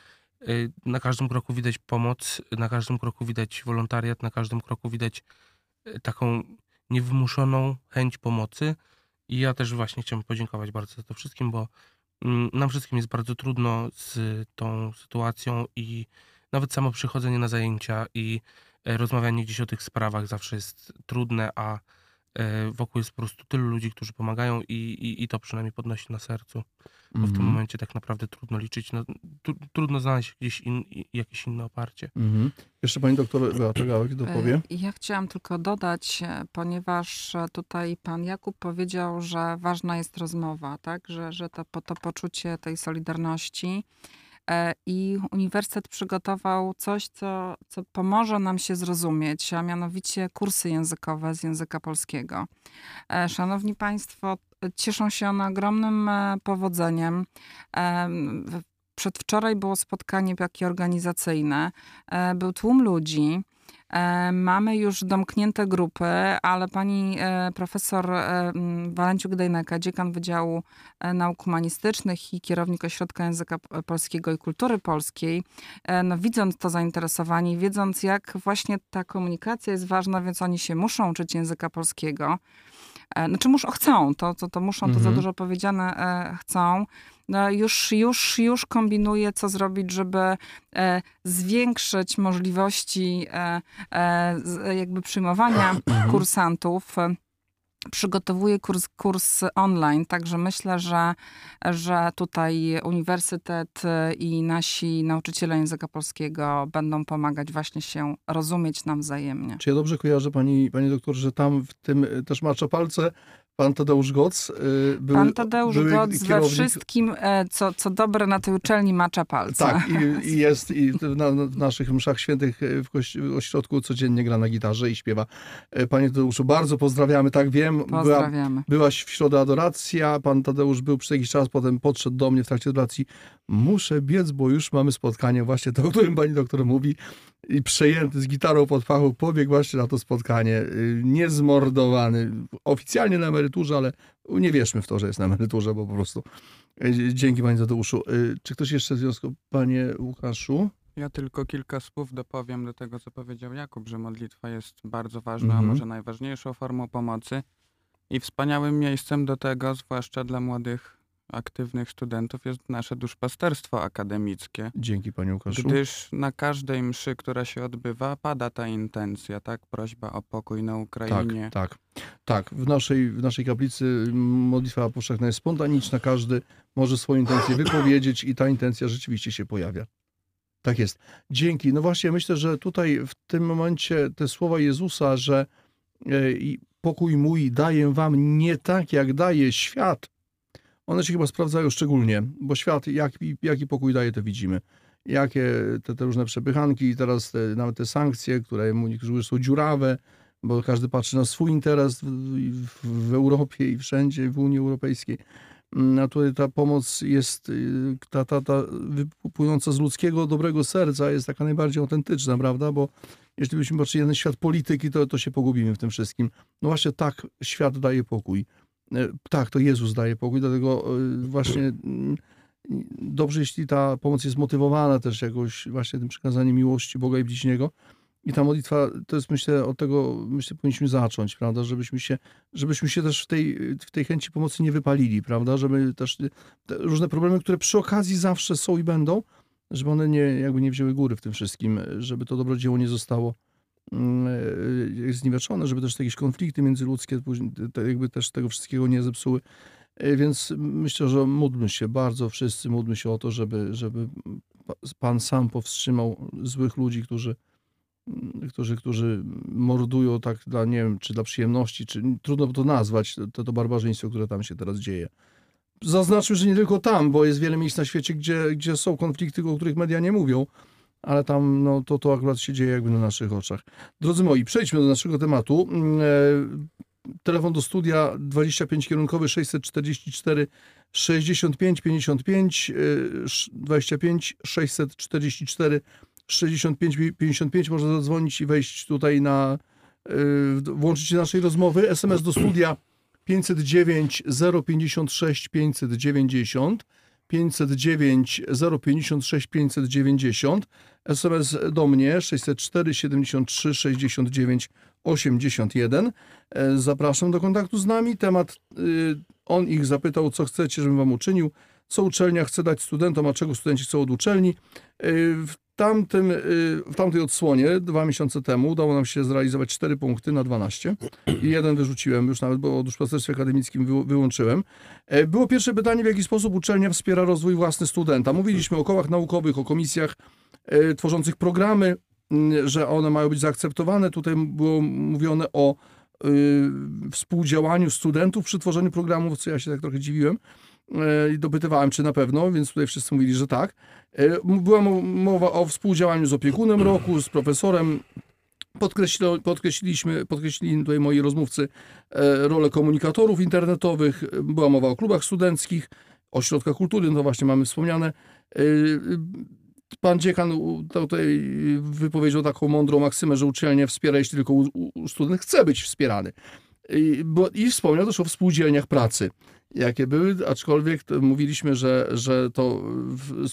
y, na każdym kroku widać pomoc, na każdym kroku widać wolontariat, na każdym kroku widać y, taką niewymuszoną chęć pomocy. I ja też właśnie chciałem podziękować bardzo za to wszystkim, bo mm, nam wszystkim jest bardzo trudno z tą sytuacją i nawet samo przychodzenie na zajęcia i e, rozmawianie gdzieś o tych sprawach zawsze jest trudne, a wokół jest po prostu tylu ludzi, którzy pomagają i, i, i to przynajmniej podnosi na sercu. Bo mm -hmm. w tym mhm. momencie tak naprawdę trudno liczyć, no, trudno znaleźć gdzieś in, jakieś inne oparcie. Mm -hmm. Jeszcze pani doktor Beata Gałek dopowie. E, ja chciałam tylko dodać, e, ponieważ tutaj pan Jakub powiedział, że ważna jest rozmowa, tak? że, że to, to poczucie tej solidarności E, I uniwersytet przygotował coś, co, co pomoże nam się zrozumieć, a mianowicie kursy językowe z języka polskiego. E, szanowni Państwo, cieszą się one ogromnym e, powodzeniem. Przedwczoraj było spotkanie takie organizacyjne. Był tłum ludzi. E, mamy już domknięte grupy, ale pani e, profesor e, Walenciuk-Dejneka, dziekan Wydziału Nauk Humanistycznych i kierownik Ośrodka Języka Polskiego i Kultury Polskiej, no widząc to zainteresowanie, wiedząc jak właśnie ta komunikacja jest ważna, więc oni się muszą uczyć języka polskiego. Znaczy muszą, chcą, to, to, to muszą, to za mhm. dużo powiedziane, chcą no już, już, już kombinuje, co zrobić, żeby e, zwiększyć możliwości e, e, jakby przyjmowania kursantów. przygotowuje kurs, kurs online, także myślę, że, że tutaj uniwersytet i nasi nauczyciele języka polskiego będą pomagać właśnie się rozumieć nam wzajemnie. Czy ja dobrze kojarzę, pani, pani doktor, że tam w tym też macza palce Pan Tadeusz Goc. Y, był, Pan Tadeusz Goc we wszystkim, e, co, co dobre na tej uczelni macza palce. Tak, i, i jest i na, na, naszych mszach świętych e, w, w ośrodku codziennie gra na gitarze i śpiewa. E, panie Tadeuszu, bardzo pozdrawiamy, tak wiem. Pozdrawiamy. Była, byłaś w środę adoracja, pan Tadeusz był przez jakiś czas, potem podszedł do mnie w trakcie adoracji. Muszę biec, bo już mamy spotkanie właśnie to, o którym pani doktor mówi i przejęty z gitarą pod pachą pobiegł właśnie na to spotkanie. Y, niezmordowany, oficjalnie na emeryturze, ale nie wierzmy w to, że jest na emeryturze, bo po prostu y, dzięki Panie Tadeuszu. Y, czy ktoś jeszcze w związku, Panie Łukaszu? Ja tylko kilka słów dopowiem do tego, co powiedział Jakub, że modlitwa jest bardzo ważna, a Mhm. może najważniejszą formą pomocy i wspaniałym miejscem do tego, zwłaszcza dla młodych, aktywnych studentów, jest nasze duszpasterstwo akademickie. Dzięki Panie Łukaszu. Gdyż na każdej mszy, która się odbywa, pada ta intencja, tak? Prośba o pokój na Tak, Ukrainie. tak. Tak, w naszej, w naszej kaplicy modlitwa powszechna jest spontaniczna, każdy może swoją intencję wypowiedzieć i ta intencja rzeczywiście się pojawia. Tak jest. Dzięki. No właśnie, myślę, że tutaj w tym momencie te słowa Jezusa, że e, pokój mój daję wam nie tak, jak daje świat, one się chyba sprawdzają szczególnie, bo świat, jaki, jaki pokój daje, to widzimy. Jakie te, te różne przepychanki, teraz te, nawet te sankcje, które niektórzy są dziurawe, bo każdy patrzy na swój interes w, w, Europie i wszędzie, w Unii Europejskiej. Mm, A tutaj ta pomoc jest, y, ta, ta, ta wypłynąca z ludzkiego dobrego serca jest taka najbardziej autentyczna, prawda? Bo jeśli byśmy patrzyli na świat polityki, to, to się pogubimy w tym wszystkim. No właśnie tak świat daje pokój. E, Tak, to Jezus daje pokój, dlatego e, właśnie mm, dobrze, jeśli ta pomoc jest motywowana też jakoś właśnie tym przekazaniem miłości Boga i bliźniego. I ta modlitwa, to jest myślę, od tego myślę, powinniśmy zacząć, prawda, żebyśmy się, żebyśmy się też w tej, w tej chęci pomocy nie wypalili, prawda, żeby też te różne problemy, które przy okazji zawsze są i będą, żeby one nie, jakby nie wzięły góry w tym wszystkim, żeby to dobrodzieło nie zostało zniweczone, żeby też te jakieś konflikty międzyludzkie jakby też tego wszystkiego nie zepsuły. E, Więc myślę, że módlmy się bardzo, wszyscy módlmy się o to, żeby, żeby Pan sam powstrzymał złych ludzi, którzy, którzy, którzy mordują tak dla, nie wiem, czy dla przyjemności, czy trudno to nazwać, to, to barbarzyństwo, które tam się teraz dzieje. Zaznaczmy, że nie tylko tam, bo jest wiele miejsc na świecie, gdzie, gdzie są konflikty, o których media nie mówią, ale tam no, to, to akurat się dzieje jakby na naszych oczach. Drodzy moi, przejdźmy do naszego tematu. E, Telefon do studia 25 kierunkowy 644 65 55 e, 25 644 65 55 można zadzwonić i wejść tutaj na e, włączyć się naszej rozmowy. SMS do studia 509 056 590 509 056 590 SMS do mnie 604 73 69 81. E, Zapraszam do kontaktu z nami. Temat y, on ich zapytał, co chcecie, żebym wam uczynił, co uczelnia chce dać studentom, a czego studenci chcą od uczelni. Tamtym, y, w tamtej odsłonie, dwa miesiące temu, udało nam się zrealizować 4 punkty na 12 i jeden wyrzuciłem już nawet, bo o duszpasterstwie akademickim wy, wyłączyłem. E, Było pierwsze pytanie, w jaki sposób uczelnia wspiera rozwój własny studenta. Mówiliśmy o kołach naukowych, o komisjach e, tworzących programy, że one mają być zaakceptowane. Tutaj było mówione o y, współdziałaniu studentów przy tworzeniu programów, co ja się tak trochę dziwiłem i dopytywałem, czy na pewno, więc tutaj wszyscy mówili, że tak. E, Była mo- mowa o współdziałaniu z opiekunem roku, z profesorem. Podkreśliliśmy, podkreślili tutaj moi rozmówcy e, rolę komunikatorów internetowych. Była mowa o klubach studenckich, ośrodkach kultury, no to właśnie mamy wspomniane. E, Pan dziekan tutaj wypowiedział taką mądrą maksymę, że uczelnia wspiera, jeśli tylko student chce być wspierany. I, bo, I wspomniał też o współdzielniach pracy, jakie były, aczkolwiek mówiliśmy, że, że to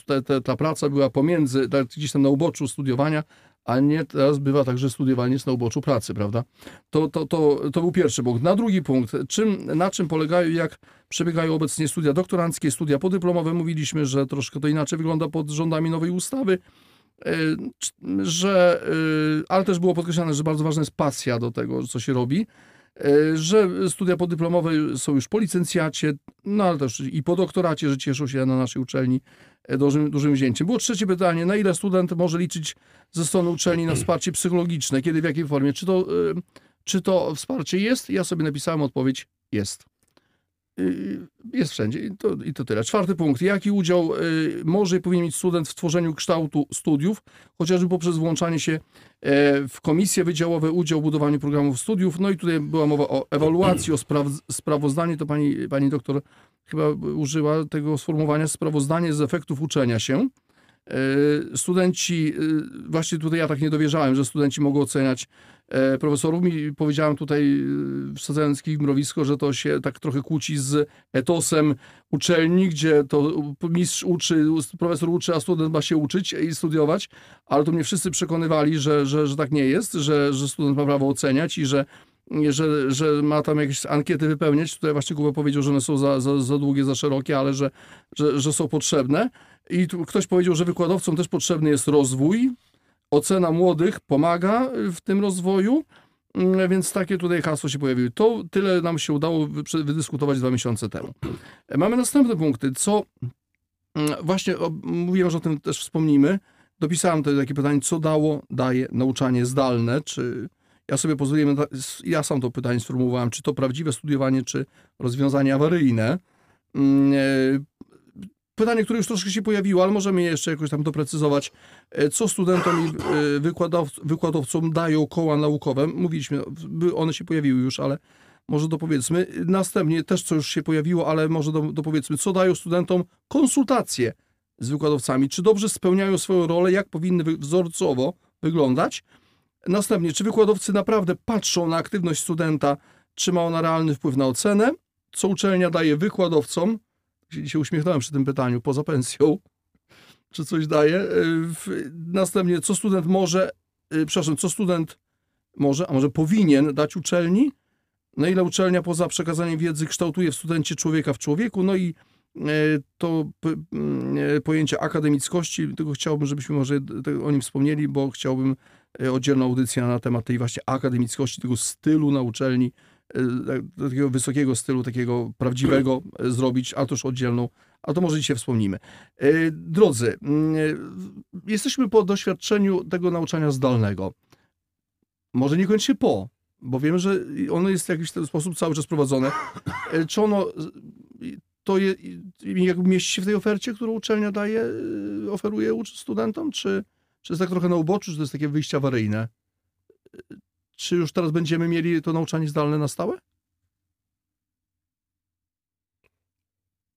te, te, ta praca była pomiędzy, tak, gdzieś tam na uboczu studiowania, a nie teraz bywa tak, że studiowanie jest na uboczu pracy, prawda? To, to, to, to był pierwszy punkt. Na drugi punkt, czym, na czym polegają, jak przebiegają obecnie studia doktoranckie, studia podyplomowe. Mówiliśmy, że troszkę to inaczej wygląda pod rządami nowej ustawy, e, że, e, ale też było podkreślane, że bardzo ważna jest pasja do tego, co się robi. E, że studia podyplomowe są już po licencjacie, no ale też i po doktoracie, że cieszą się na naszej uczelni e, dużym, dużym wzięciem. Było trzecie pytanie, na ile student może liczyć ze strony uczelni na wsparcie psychologiczne, kiedy, w jakiej formie? Czy to, e, czy to wsparcie jest? Ja sobie napisałem odpowiedź, jest. Y, Jest wszędzie i to, i to tyle. Czwarty punkt. Jaki udział y, może i powinien mieć student w tworzeniu kształtu studiów, chociażby poprzez włączanie się e, w komisje wydziałowe, udział w budowaniu programów studiów. No i tutaj była mowa o ewaluacji, o spraw, sprawozdaniu. To pani, pani doktor chyba użyła tego sformułowania sprawozdanie z efektów uczenia się. E, Studenci, e, właśnie tutaj ja tak nie dowierzałem, że studenci mogą oceniać profesorów. I powiedziałem tutaj, e, wsadzając kij w mrowisko, że to się tak trochę kłóci z etosem uczelni, gdzie to mistrz uczy, profesor uczy, a student ma się uczyć i studiować, ale to mnie wszyscy przekonywali, że, że, że tak nie jest, że, że student ma prawo oceniać i że że, że ma tam jakieś ankiety wypełniać. Tutaj właśnie Kuba powiedział, że one są za, za, za długie, za szerokie, ale że, że, że są potrzebne. I ktoś powiedział, że wykładowcom też potrzebny jest rozwój. Ocena młodych pomaga w tym rozwoju, Mm, więc takie tutaj hasło się pojawiły. To tyle nam się udało wy- wydyskutować dwa miesiące temu. E, Mamy następne punkty. Co mm, właśnie mówiłem, że o tym też wspomnimy. Dopisałem tutaj takie pytanie, co dało, daje nauczanie zdalne, czy ja sobie pozwoliłem, ja sam to pytanie sformułowałem, czy to prawdziwe studiowanie, czy rozwiązanie awaryjne. Pytanie, które już troszkę się pojawiło, ale możemy je jeszcze jakoś tam doprecyzować. E, Co studentom i e, wykładow- wykładowcom dają koła naukowe? Mówiliśmy, one się pojawiły już, ale może dopowiedzmy. Następnie też co już się pojawiło, ale może do- dopowiedzmy, co dają studentom konsultacje z wykładowcami? Czy dobrze spełniają swoją rolę? Jak powinny wzorcowo wyglądać? Następnie, czy wykładowcy naprawdę patrzą na aktywność studenta, czy ma ona realny wpływ na ocenę? Co uczelnia daje wykładowcom? Się- uśmiechnąłem przy tym pytaniu, poza pensją. Czy coś daje? Y, Następnie, co student może, y, przepraszam, co student może, a może powinien dać uczelni? Na ile uczelnia poza przekazaniem wiedzy kształtuje w studencie człowieka w człowieku? No i e, to pojęcie akademickości, tego chciałbym, żebyśmy może o nim wspomnieli, bo chciałbym oddzielną audycję na temat tej właśnie akademickości, tego stylu na uczelni, takiego wysokiego stylu, takiego prawdziwego e, zrobić, a to już oddzielną, a to może dzisiaj wspomnimy. E, Drodzy, mm, e, jesteśmy po doświadczeniu tego nauczania zdalnego. Może niekoniecznie po, bo wiemy, że ono jest w jakiś sposób cały czas prowadzone. E, Czy ono e, to je, jakby mieści się w tej ofercie, którą uczelnia daje, e, oferuje studentom, czy, czy jest tak trochę na uboczu, czy to jest takie wyjście awaryjne? Czy już teraz będziemy mieli to nauczanie zdalne na stałe?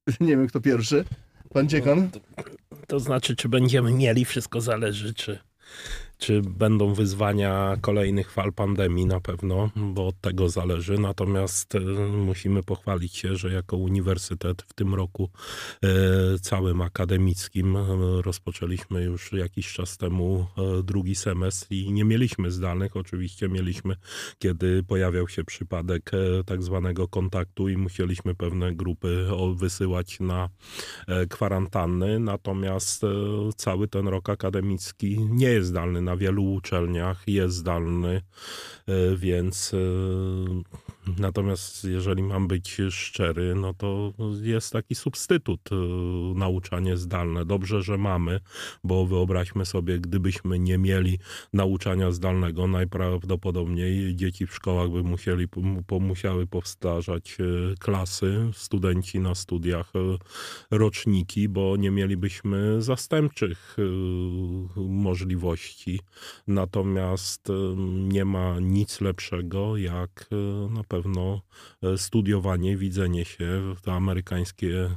Nie wiem, kto pierwszy. Pan dziekan? To znaczy, czy będziemy mieli, wszystko zależy, czy, czy będą wyzwania kolejnych fal pandemii na pewno, bo od tego zależy. Natomiast e, musimy pochwalić się, że jako uniwersytet w tym roku e, całym akademickim e, rozpoczęliśmy już jakiś czas temu drugi semestr i nie mieliśmy zdalnych. Oczywiście mieliśmy, kiedy pojawiał się przypadek tak zwanego kontaktu i musieliśmy pewne grupy wysyłać na kwarantanny, natomiast cały ten rok akademicki nie jest zdalny na wielu uczelniach, jest zdalny, e, więc e, natomiast jeżeli mam być szczery, no to jest taki substytut e, nauczanie zdalne. Dobrze, że mamy, bo wyobraźmy sobie, gdybyśmy nie mieli nauczania zdalnego, najprawdopodobniej dzieci w szkołach by musieli, musiały powtarzać e, klasy, studenci na studiach e, roczniki, bo nie mielibyśmy zastępczych y, możliwości. Natomiast y, nie ma nic lepszego jak y, na pewno y, studiowanie, widzenie się, to amerykańskie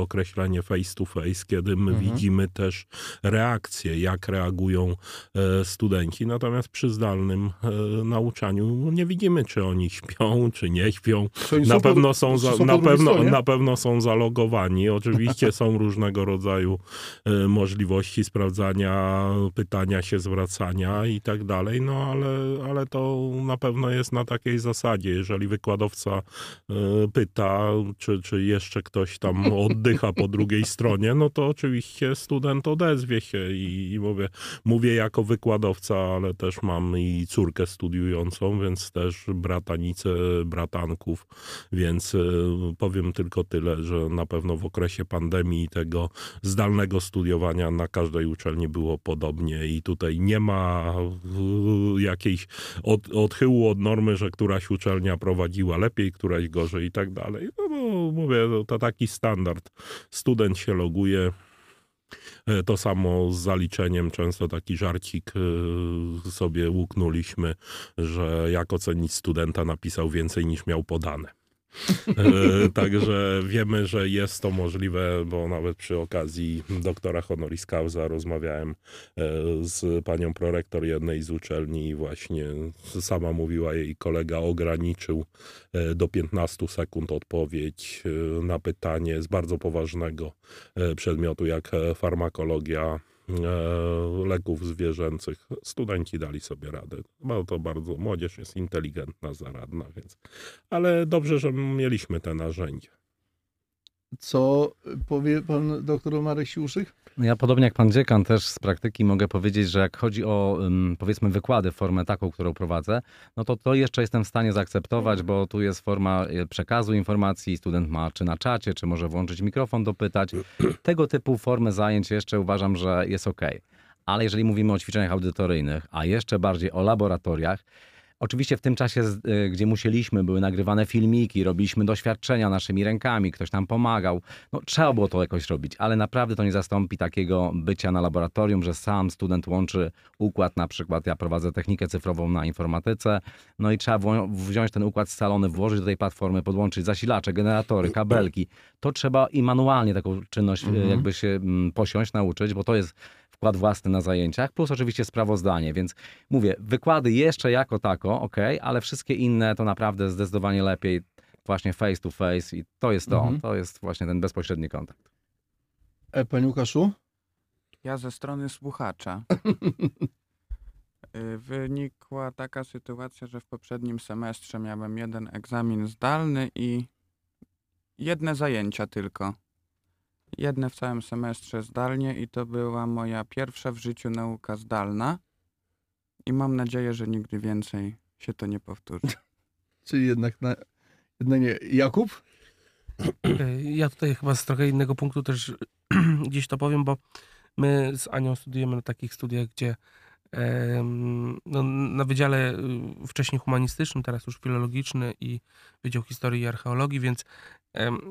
określenie face to face, kiedy my Mhm. widzimy też reakcje, jak reagują e, studenci. Natomiast przy zdalnym e, nauczaniu nie widzimy, czy oni śpią, czy nie śpią. Na po- pewno są, za, są na, pewno, stronie? na pewno są zalogowani. Oczywiście są różnego rodzaju e, możliwości sprawdzania, pytania się, zwracania i tak dalej, no ale, ale to na pewno jest na takiej zasadzie. Jeżeli wykładowca pyta, czy, czy jeszcze ktoś tam oddycha po drugiej stronie, no to oczywiście student odezwie się i, i mówię, mówię jako wykładowca, ale też mam i córkę studiującą, więc też bratanicę, bratanków, więc y, powiem tylko tyle, że na pewno w okresie pandemii tego zdalnego studiowania na każdej uczelni było podobnie i tutaj nie ma y, jakiejś od, odchyłu od normy, że któraś uczelnia prowadziła lepiej, któraś gorzej i tak dalej. No bo mówię, no, to taki standard. Student się loguje, e, to samo z zaliczeniem, często taki żarcik e, sobie łuknęliśmy, że jak ocenić studenta napisał więcej niż miał podane. E, także wiemy, że jest to możliwe, bo nawet przy okazji doktora honoris causa rozmawiałem e, z panią prorektor jednej z uczelni i właśnie sama mówiła jej kolega ograniczył e, do 15 sekund odpowiedź na pytanie z bardzo poważnego przedmiotu jak farmakologia leków zwierzęcych. Studenci dali sobie radę. Bo to bardzo, młodzież jest inteligentna, zaradna, więc. Ale dobrze, że mieliśmy te narzędzia. Co powie pan doktor Marek Siłszyk? Ja podobnie jak pan dziekan też z praktyki mogę powiedzieć, że jak chodzi o powiedzmy wykłady, formę taką, którą prowadzę, no to to jeszcze jestem w stanie zaakceptować, bo tu jest forma e, przekazu informacji, student ma czy na czacie, czy może włączyć mikrofon, dopytać. Tego typu formy zajęć jeszcze uważam, że jest ok. Ale jeżeli mówimy o ćwiczeniach audytoryjnych, a jeszcze bardziej o laboratoriach, Oczywiście w tym czasie, y, gdzie musieliśmy, były nagrywane filmiki, robiliśmy doświadczenia naszymi rękami, ktoś nam pomagał. No, trzeba było to jakoś robić, ale naprawdę to nie zastąpi takiego bycia na laboratorium, że sam student łączy układ, na przykład ja prowadzę technikę cyfrową na informatyce, no i trzeba wziąć ten układ scalony, włożyć do tej platformy, podłączyć zasilacze, generatory, kabelki. To trzeba i manualnie taką czynność y, mhm. jakby się mm, posiąść, nauczyć, bo to jest wkład własny na zajęciach, plus oczywiście sprawozdanie, więc mówię, wykłady jeszcze jako tako, ok, ale wszystkie inne to naprawdę zdecydowanie lepiej właśnie face to face i to jest to, mhm. to jest właśnie ten bezpośredni kontakt. E, Panie Łukaszu? Ja ze strony słuchacza. Y, wynikła taka sytuacja, że w poprzednim semestrze miałem jeden egzamin zdalny i jedne zajęcia tylko jedne w całym semestrze zdalnie i to była moja pierwsza w życiu nauka zdalna. I mam nadzieję, że nigdy więcej się to nie powtórzy. Czyli jednak, na, jednak nie. Jakub? E, ja tutaj chyba z trochę innego punktu też gdzieś to powiem, bo my z Anią studujemy na takich studiach, gdzie no, na wydziale y, wcześniej humanistycznym, teraz już filologiczny i Wydział Historii i Archeologii, więc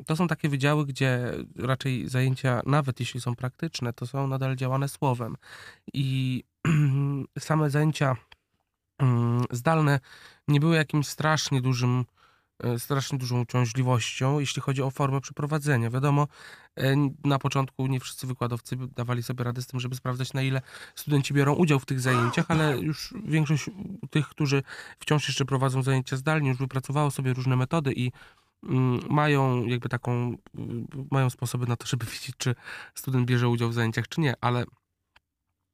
to są takie wydziały, gdzie raczej zajęcia, nawet jeśli są praktyczne, to są nadal działane słowem. I same zajęcia mm, zdalne nie były jakimś strasznie dużym strasznie dużą uciążliwością, jeśli chodzi o formę przeprowadzenia. Wiadomo, e, na początku nie wszyscy wykładowcy dawali sobie radę z tym, żeby sprawdzać, na ile studenci biorą udział w tych zajęciach, ale już większość tych, którzy wciąż jeszcze prowadzą zajęcia zdalnie, już wypracowało sobie różne metody i mm, mają jakby taką, mają sposoby na to, żeby wiedzieć, czy student bierze udział w zajęciach, czy nie, ale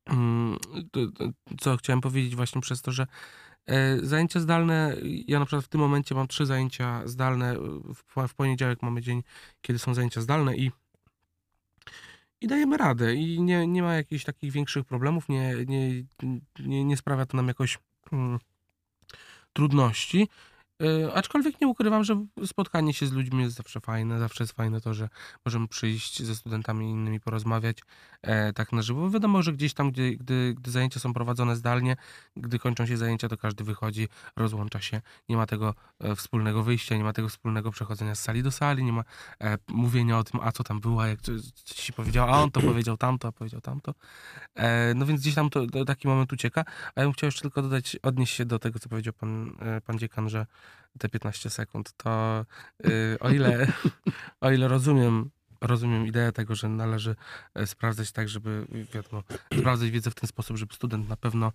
mm, co chciałem powiedzieć właśnie przez to, że E, zajęcia zdalne, ja na przykład w tym momencie mam trzy zajęcia zdalne. W, poniedziałek mamy dzień, kiedy są zajęcia zdalne i, i dajemy radę. I nie, nie ma jakichś takich większych problemów, nie, nie, nie, nie sprawia to nam jakoś hmm, trudności. E, aczkolwiek nie ukrywam, że spotkanie się z ludźmi jest zawsze fajne. Zawsze jest fajne to, że możemy przyjść ze studentami innymi porozmawiać e, tak na żywo. Wiadomo, że gdzieś tam, gdy, gdy, gdy zajęcia są prowadzone zdalnie, gdy kończą się zajęcia, to każdy wychodzi, rozłącza się. Nie ma tego e, wspólnego wyjścia, nie ma tego wspólnego przechodzenia z sali do sali, nie ma e, mówienia o tym, a co tam było, jak ci powiedział, a on to powiedział tamto, a powiedział tamto. E, no więc gdzieś tam to, to, taki moment ucieka. A ja bym chciał jeszcze tylko dodać, odnieść się do tego, co powiedział pan, e, pan dziekan, że te 15 sekund, to yy, o ile o ile rozumiem rozumiem ideę tego, że należy e, sprawdzać tak, żeby wiadomo, sprawdzać wiedzę w ten sposób, żeby student na pewno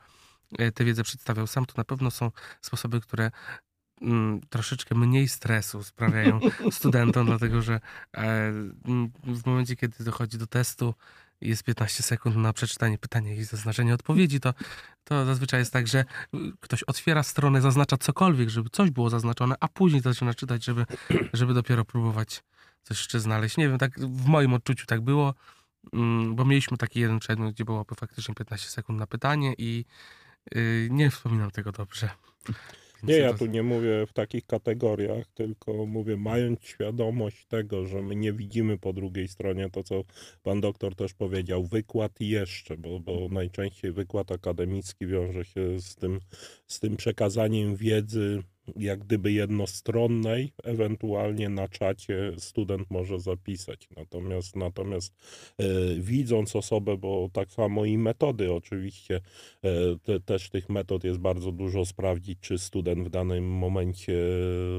e, tę wiedzę przedstawiał. Sam, to na pewno są sposoby, które mm, troszeczkę mniej stresu sprawiają studentom, dlatego że e, w momencie, kiedy dochodzi do testu, jest 15 sekund na przeczytanie pytania i zaznaczenie odpowiedzi, to, to zazwyczaj jest tak, że y, ktoś otwiera stronę, zaznacza cokolwiek, żeby coś było zaznaczone, a później zaczyna czytać, żeby, żeby dopiero próbować coś jeszcze znaleźć. Nie wiem, tak w moim odczuciu tak było, mm, bo mieliśmy taki jeden przedmiot, gdzie byłoby faktycznie 15 sekund na pytanie i y, nie wspominam tego dobrze. Nie, ja tu nie mówię w takich kategoriach, tylko mówię, mając świadomość tego, że my nie widzimy po drugiej stronie to, co pan doktor też powiedział, wykład i jeszcze, bo, bo najczęściej wykład akademicki wiąże się z tym, z tym przekazaniem wiedzy, jak gdyby jednostronnej, ewentualnie na czacie student może zapisać. Natomiast, natomiast e, widząc osobę, bo tak samo i metody oczywiście, e, te, też tych metod jest bardzo dużo sprawdzić, czy student w danym momencie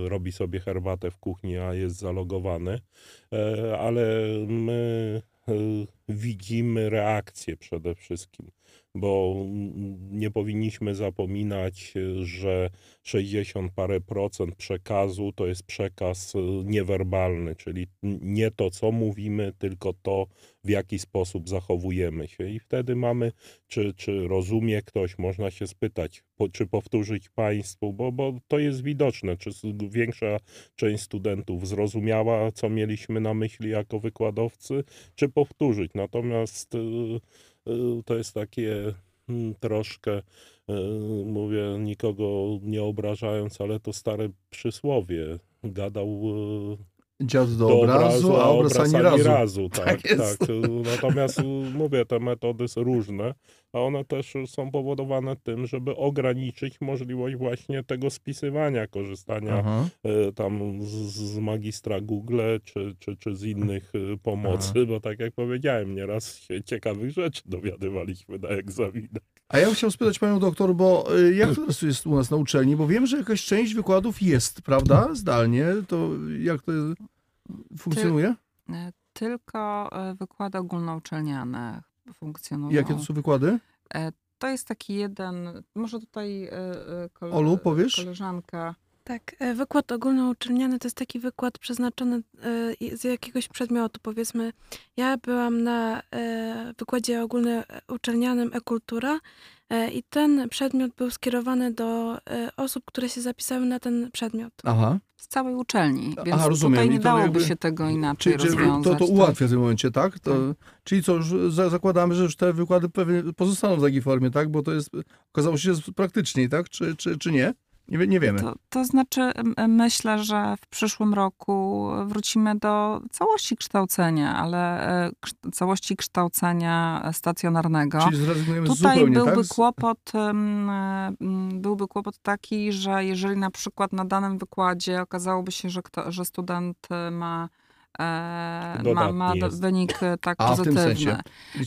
e, robi sobie herbatę w kuchni, a jest zalogowany, E, ale my e, widzimy reakcję przede wszystkim, bo nie powinniśmy zapominać, że 60 parę procent przekazu to jest przekaz e, niewerbalny, czyli nie to, co mówimy, tylko to, w jaki sposób zachowujemy się. I wtedy mamy, czy, czy rozumie ktoś, można się spytać, po, czy powtórzyć Państwu, bo, bo to jest widoczne, czy większa część studentów zrozumiała, co mieliśmy na myśli jako wykładowcy, czy powtórzyć. Natomiast y, y, to jest takie mm, troszkę, y, mówię, nikogo nie obrażając, ale to stare przysłowie. Gadał Dziad do, obrazu, a obraz ani razu. Tak, Tak tak, jest. Natomiast y, mówię, te metody są różne, a one też są powodowane tym, żeby ograniczyć możliwość właśnie tego spisywania, korzystania Aha. e, tam z, z magistra Google czy, czy, czy z innych e, pomocy, bo tak jak powiedziałem, nieraz się ciekawych rzeczy dowiadywaliśmy na egzaminach. A ja bym chciał spytać panią doktor, bo y, jak to teraz jest u nas na uczelni? Bo wiem, że jakaś część wykładów jest, prawda? Zdalnie. To jak to funkcjonuje? E, Tylko e, wykłady ogólnouczelniane funkcjonują. Jakie to są wykłady? To jest taki jeden, może tutaj kole, Olu, powiesz? koleżanka. Tak, e, wykład ogólnouczelniany to jest taki wykład przeznaczony e, z jakiegoś przedmiotu. Powiedzmy, ja byłam na e, wykładzie ogólnouczelnianym e-kultura i ten przedmiot był skierowany do osób, które się zapisały na ten przedmiot. Aha. Z całej uczelni, Aha, więc rozumiem. tutaj I nie to dałoby jakby- się tego inaczej Czyli, rozwiązać. to, to tak? ułatwia w tym momencie, tak? To, Czyli co, już za- zakładamy, że już te wykłady pewnie pozostaną w takiej formie, tak? Bo to jest, okazało się, że jest praktyczniej, tak? Czy, czy, czy nie? Nie, nie wiemy. To, to znaczy, myślę, że w przyszłym roku wrócimy do całości kształcenia, ale e, całości kształcenia stacjonarnego. Czyli zrezygnujemy Tutaj zupełnie, byłby tak? Kłopot, byłby kłopot taki, że jeżeli na przykład na danym wykładzie okazałoby się, że, kto, że student e, ma, ma, Dodatni ma jest. wynik e, tak A, pozytywny.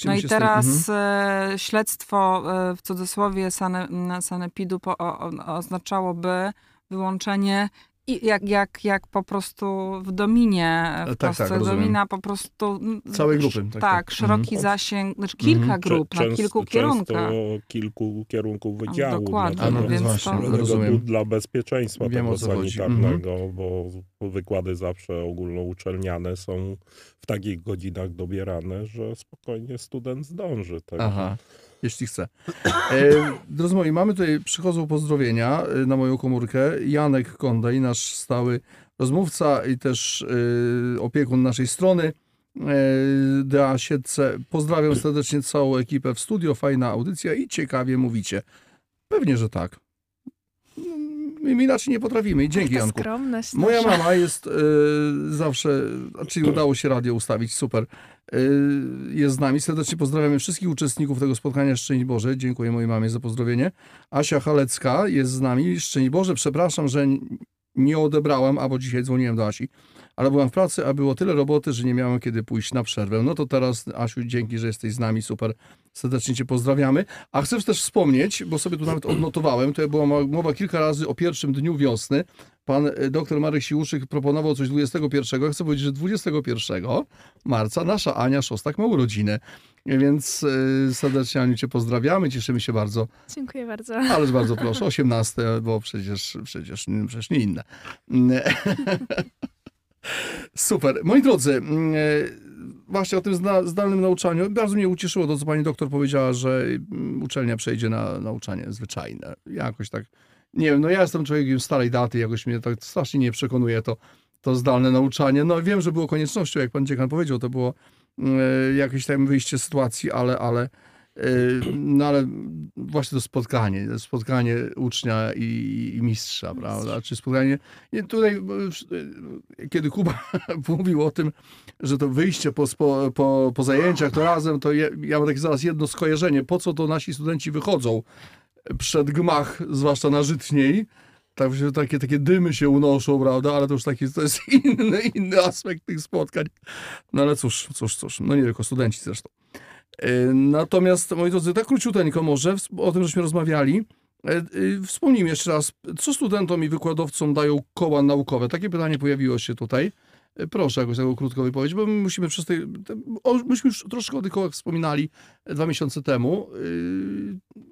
No i teraz Mhm. e, śledztwo e, w cudzysłowie sane, sanepidu po, o, o, oznaczałoby wyłączenie i jak, jak, jak po prostu w dominie, w tak, tak, domina po prostu m, Całej grupy, tak, Tak, tak. szeroki Mhm. zasięg, znaczy kilka Mhm. grup na kilku często kierunkach. kilku kierunków wydziału. dokładnie, A no dlatego- więc więc właśnie, to- Dlatego rozumiem. Dla bezpieczeństwa Wiem, tego sanitarnego, bo wykłady zawsze ogólnouczelniane są w takich godzinach dobierane, że spokojnie student zdąży. Tak? Aha, jeśli chce. E, drodzy moi, mamy tutaj, przychodzą pozdrowienia e, na moją komórkę. Janek Kondej, nasz stały rozmówca i też e, opiekun naszej strony. DA Siedce. Pozdrawiam serdecznie całą ekipę w studio. Fajna audycja i ciekawie mówicie. Pewnie, że tak. My inaczej nie potrafimy i dzięki Janku. skromność Moja nasza. mama jest e, zawsze, czyli udało się radio ustawić, super. E, jest z nami. Serdecznie pozdrawiamy wszystkich uczestników tego spotkania. Szczęść Boże. Dziękuję mojej mamie za pozdrowienie. Asia Halecka jest z nami. Szczęść Boże. Przepraszam, że nie odebrałam, albo dzisiaj dzwoniłem do Asi, ale byłam w pracy, a było tyle roboty, że nie miałem kiedy pójść na przerwę. No to teraz, Asiu, dzięki, że jesteś z nami. Super. Serdecznie Cię pozdrawiamy. A chcę też wspomnieć, bo sobie tu nawet odnotowałem, to była mo- mowa kilka razy o pierwszym dniu wiosny. Pan e, dr Marek Siłuszyk proponował coś 21. Ja chcę powiedzieć, że 21 marca nasza Ania Szostak ma urodziny. Więc e, serdecznie Aniu Cię pozdrawiamy, cieszymy się bardzo. Dziękuję bardzo. Ależ bardzo proszę, 18, bo przecież, przecież, przecież nie inne. Super. Moi drodzy, mm, e, właśnie o tym zdalnym nauczaniu. Bardzo mnie ucieszyło to, co pani doktor powiedziała, że mm, uczelnia przejdzie na nauczanie zwyczajne. Jakoś tak, nie wiem, no ja jestem człowiekiem starej daty, jakoś mnie tak strasznie nie przekonuje to, to zdalne nauczanie. No wiem, że było koniecznością, jak pan dziekan powiedział, to było e, jakieś tam wyjście z sytuacji, ale, ale no ale właśnie to spotkanie, spotkanie ucznia i, i mistrza, prawda? Czy spotkanie. I tutaj, e, kiedy Kuba mówił o tym, że to wyjście po, po, po, zajęciach to razem, to ja, ja mam takie zaraz jedno skojarzenie, po co to nasi studenci wychodzą przed gmach, zwłaszcza na Żytniej, tak, takie, takie dymy się unoszą, prawda, ale to już taki, to jest inny, inny aspekt tych spotkań. No ale cóż, cóż, cóż, no nie tylko studenci zresztą. E, Natomiast, moi drodzy, tak króciuteńko może, o tym żeśmy rozmawiali. E, e, Wspomnijmy jeszcze raz, co studentom i wykładowcom dają koła naukowe? Takie pytanie pojawiło się tutaj. Proszę jakoś tego krótko wypowiedzieć, bo my musimy przez te- Myśmy już troszkę o tych kołach wspominali e, dwa miesiące temu.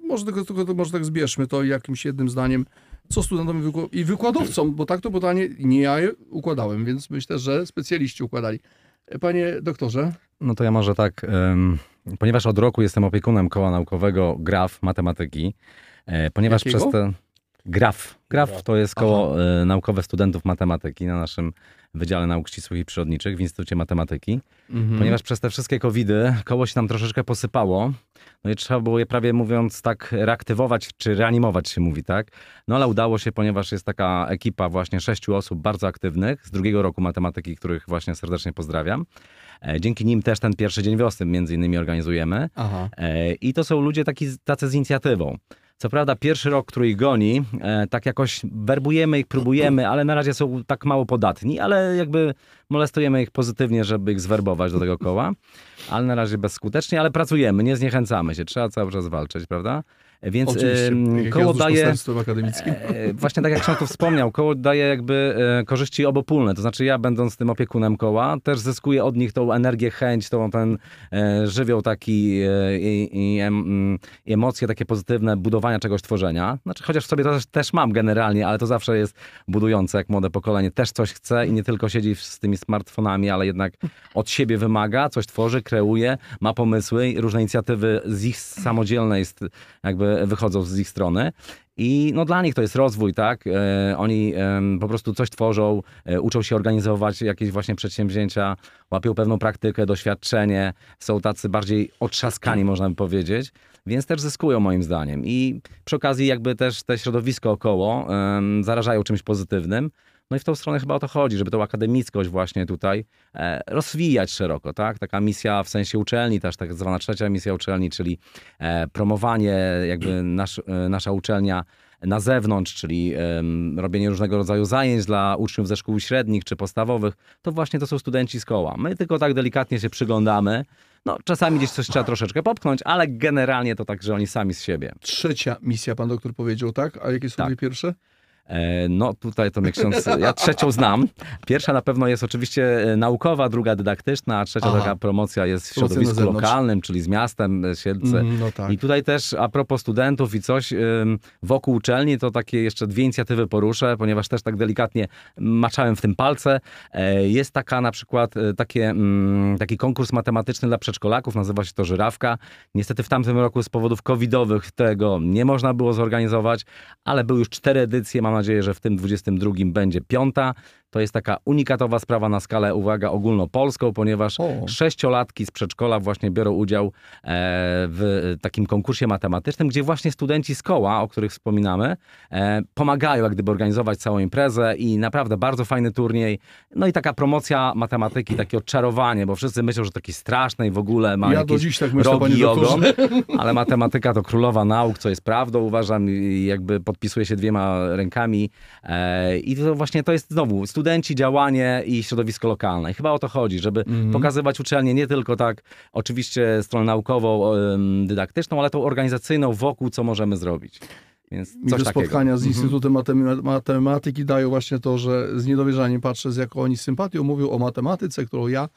Może, tylko, tylko, może tak zbierzmy to jakimś jednym zdaniem, co studentom i i wykładowcom, bo tak to pytanie nie ja układałem, więc myślę, że specjaliści układali. Panie doktorze, No to ja może tak, ponieważ od roku jestem opiekunem koła naukowego GRAF Matematyki, e, ponieważ Jakiego? przez te... GRAF. GRAF Graf. to jest koło e, naukowe studentów matematyki na naszym Wydziale Nauk Ścisłych i Przyrodniczych w Instytucie Matematyki. Mhm. Ponieważ przez te wszystkie covidy koło się nam troszeczkę posypało, no i trzeba było je prawie mówiąc tak reaktywować, czy reanimować się mówi, tak? No ale udało się, ponieważ jest taka ekipa właśnie sześciu osób bardzo aktywnych z drugiego roku matematyki, których właśnie serdecznie pozdrawiam. E, Dzięki nim też ten pierwszy dzień wiosny między innymi organizujemy. Aha. E, I to są ludzie taki, tacy z inicjatywą. Co prawda pierwszy rok, który ich goni, e, tak jakoś werbujemy ich, próbujemy, ale na razie są tak mało podatni, ale jakby molestujemy ich pozytywnie, żeby ich zwerbować do tego koła, ale na razie bezskutecznie, ale pracujemy, nie zniechęcamy się, trzeba cały czas walczyć, prawda? E, Więc Oczywiście, jak koło daje... akademickim. E, Właśnie tak jak tu wspomniał, koło daje jakby e, korzyści obopólne. To znaczy ja będąc tym opiekunem koła, też zyskuję od nich tą energię, chęć, tą, ten e, żywioł taki e, i, i, em, mm, i emocje takie pozytywne budowania czegoś, tworzenia. Znaczy chociaż w sobie to też, też mam generalnie, ale to zawsze jest budujące, jak młode pokolenie też coś chce i nie tylko siedzi z tymi smartfonami, ale jednak od siebie wymaga, coś tworzy, kreuje, ma pomysły, różne inicjatywy z ich samodzielnej st- jakby wychodzą z ich strony. I no dla nich to jest rozwój, tak? E, oni po prostu coś tworzą, e, uczą się organizować jakieś właśnie przedsięwzięcia, łapią pewną praktykę, doświadczenie, są tacy bardziej otrzaskani, można by powiedzieć, więc też zyskują moim zdaniem. I przy okazji jakby też te środowisko około zarażają czymś pozytywnym. No i w tą stronę chyba o to chodzi, żeby tą akademickość właśnie tutaj e, rozwijać szeroko, tak? Taka misja w sensie uczelni, też tak zwana trzecia misja uczelni, czyli e, promowanie jakby nasz, e, nasza uczelnia na zewnątrz, czyli em, robienie różnego rodzaju zajęć dla uczniów ze szkół średnich czy podstawowych, to właśnie to są studenci z koła. My tylko tak delikatnie się przyglądamy. No, czasami gdzieś coś trzeba troszeczkę popchnąć, ale generalnie to tak, że oni sami z siebie. Trzecia misja, pan doktor powiedział, tak? A jakie są Tak. dwie pierwsze? E, No tutaj to ksiądz, ja trzecią znam. Pierwsza na pewno jest oczywiście e, naukowa, druga dydaktyczna, a trzecia Aha. taka promocja jest w środowisku lokalnym, czyli z miastem e, Siedlce. Mm, no tak. I tutaj też a propos studentów i coś wokół uczelni, to takie jeszcze dwie inicjatywy poruszę, ponieważ też tak delikatnie maczałem w tym palce. Jest taka na przykład takie, mm, taki konkurs matematyczny dla przedszkolaków, nazywa się to Żyrawka. Niestety w tamtym roku z powodów covidowych tego nie można było zorganizować, ale były już cztery edycje, mam nadzieję, że w tym 22 będzie piąta. To jest taka unikatowa sprawa na skalę, uwaga, ogólnopolską, ponieważ O. sześciolatki z przedszkola właśnie biorą udział e, w takim konkursie matematycznym, gdzie właśnie studenci z koła, o których wspominamy, e, pomagają jak gdyby organizować całą imprezę i naprawdę bardzo fajny turniej. No i taka promocja matematyki, takie odczarowanie, bo wszyscy myślą, że taki straszny i w ogóle ma Ja do jakieś dziś tak myślę, rogi i ogon, ale matematyka to królowa nauk, co jest prawdą, uważam, i jakby podpisuje się dwiema rękami. E, I to właśnie to jest znowu studenci, działanie i środowisko lokalne. I chyba o to chodzi, żeby Mhm. pokazywać uczelnię nie tylko tak, oczywiście stronę naukową, dydaktyczną, ale tą organizacyjną wokół, co możemy zrobić. Więc Mi coś te takiego. spotkania z Mhm. Instytutem Matem- Matematyki dają właśnie to, że z niedowierzaniem patrzę, z jaką oni sympatią mówią o matematyce, którą ja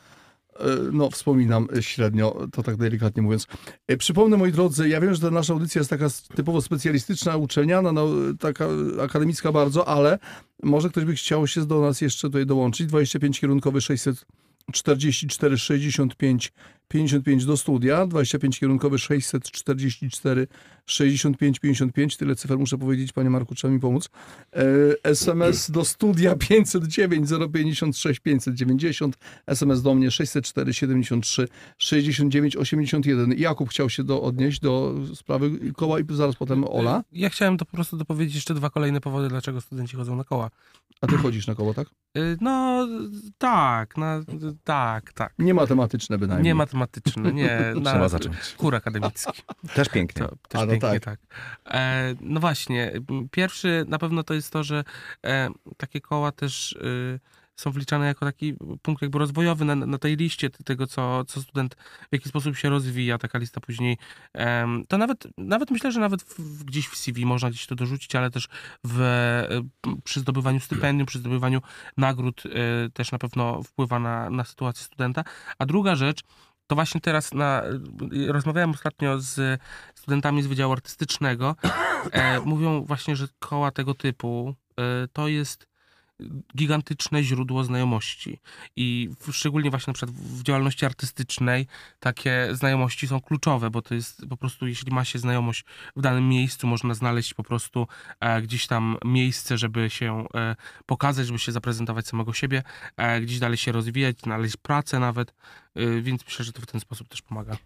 no, wspominam średnio, to tak delikatnie mówiąc. E, Przypomnę, moi drodzy, ja wiem, że ta nasza audycja jest taka typowo specjalistyczna, uczelniana, no, taka akademicka bardzo, ale może ktoś by chciał się do nas jeszcze tutaj dołączyć. 25 kierunkowy 644 65 55 do studia, 25 kierunkowy 644 65 55, tyle cyfer muszę powiedzieć, panie Marku, trzeba mi pomóc. E, SMS do studia 509 056 590, SMS do mnie 604 73 69 81. Jakub chciał się do, odnieść do sprawy koła i zaraz potem Ola. Ja chciałem to po prostu dopowiedzieć jeszcze dwa kolejne powody, dlaczego studenci chodzą na koła. A ty chodzisz na koło, tak? Y, No, tak, na, tak, tak. Nie matematyczne bynajmniej. Nie matematyczne, nie. Na Trzeba zacząć. Chór akademicki. Też pięknie. To, też A, no pięknie, tak. tak. E, no właśnie, pierwszy na pewno to jest to, że e, takie koła też y, są wliczane jako taki punkt jakby rozwojowy na, na tej liście tego, co, co student, w jaki sposób się rozwija, taka lista później. to nawet, nawet myślę, że nawet w, gdzieś w CV można gdzieś to dorzucić, ale też w, e, przy zdobywaniu stypendium, przy zdobywaniu nagród e, też na pewno wpływa na, na sytuację studenta. A druga rzecz, to właśnie teraz na, rozmawiałem ostatnio z studentami z Wydziału Artystycznego. E, mówią właśnie, że koła tego typu e, to jest gigantyczne źródło znajomości. I szczególnie właśnie na przykład w działalności artystycznej takie znajomości są kluczowe, bo to jest po prostu, jeśli ma się znajomość w danym miejscu, można znaleźć po prostu e, gdzieś tam miejsce, żeby się e, pokazać, żeby się zaprezentować samego siebie, e, gdzieś dalej się rozwijać, znaleźć pracę nawet, e, więc myślę, że to w ten sposób też pomaga.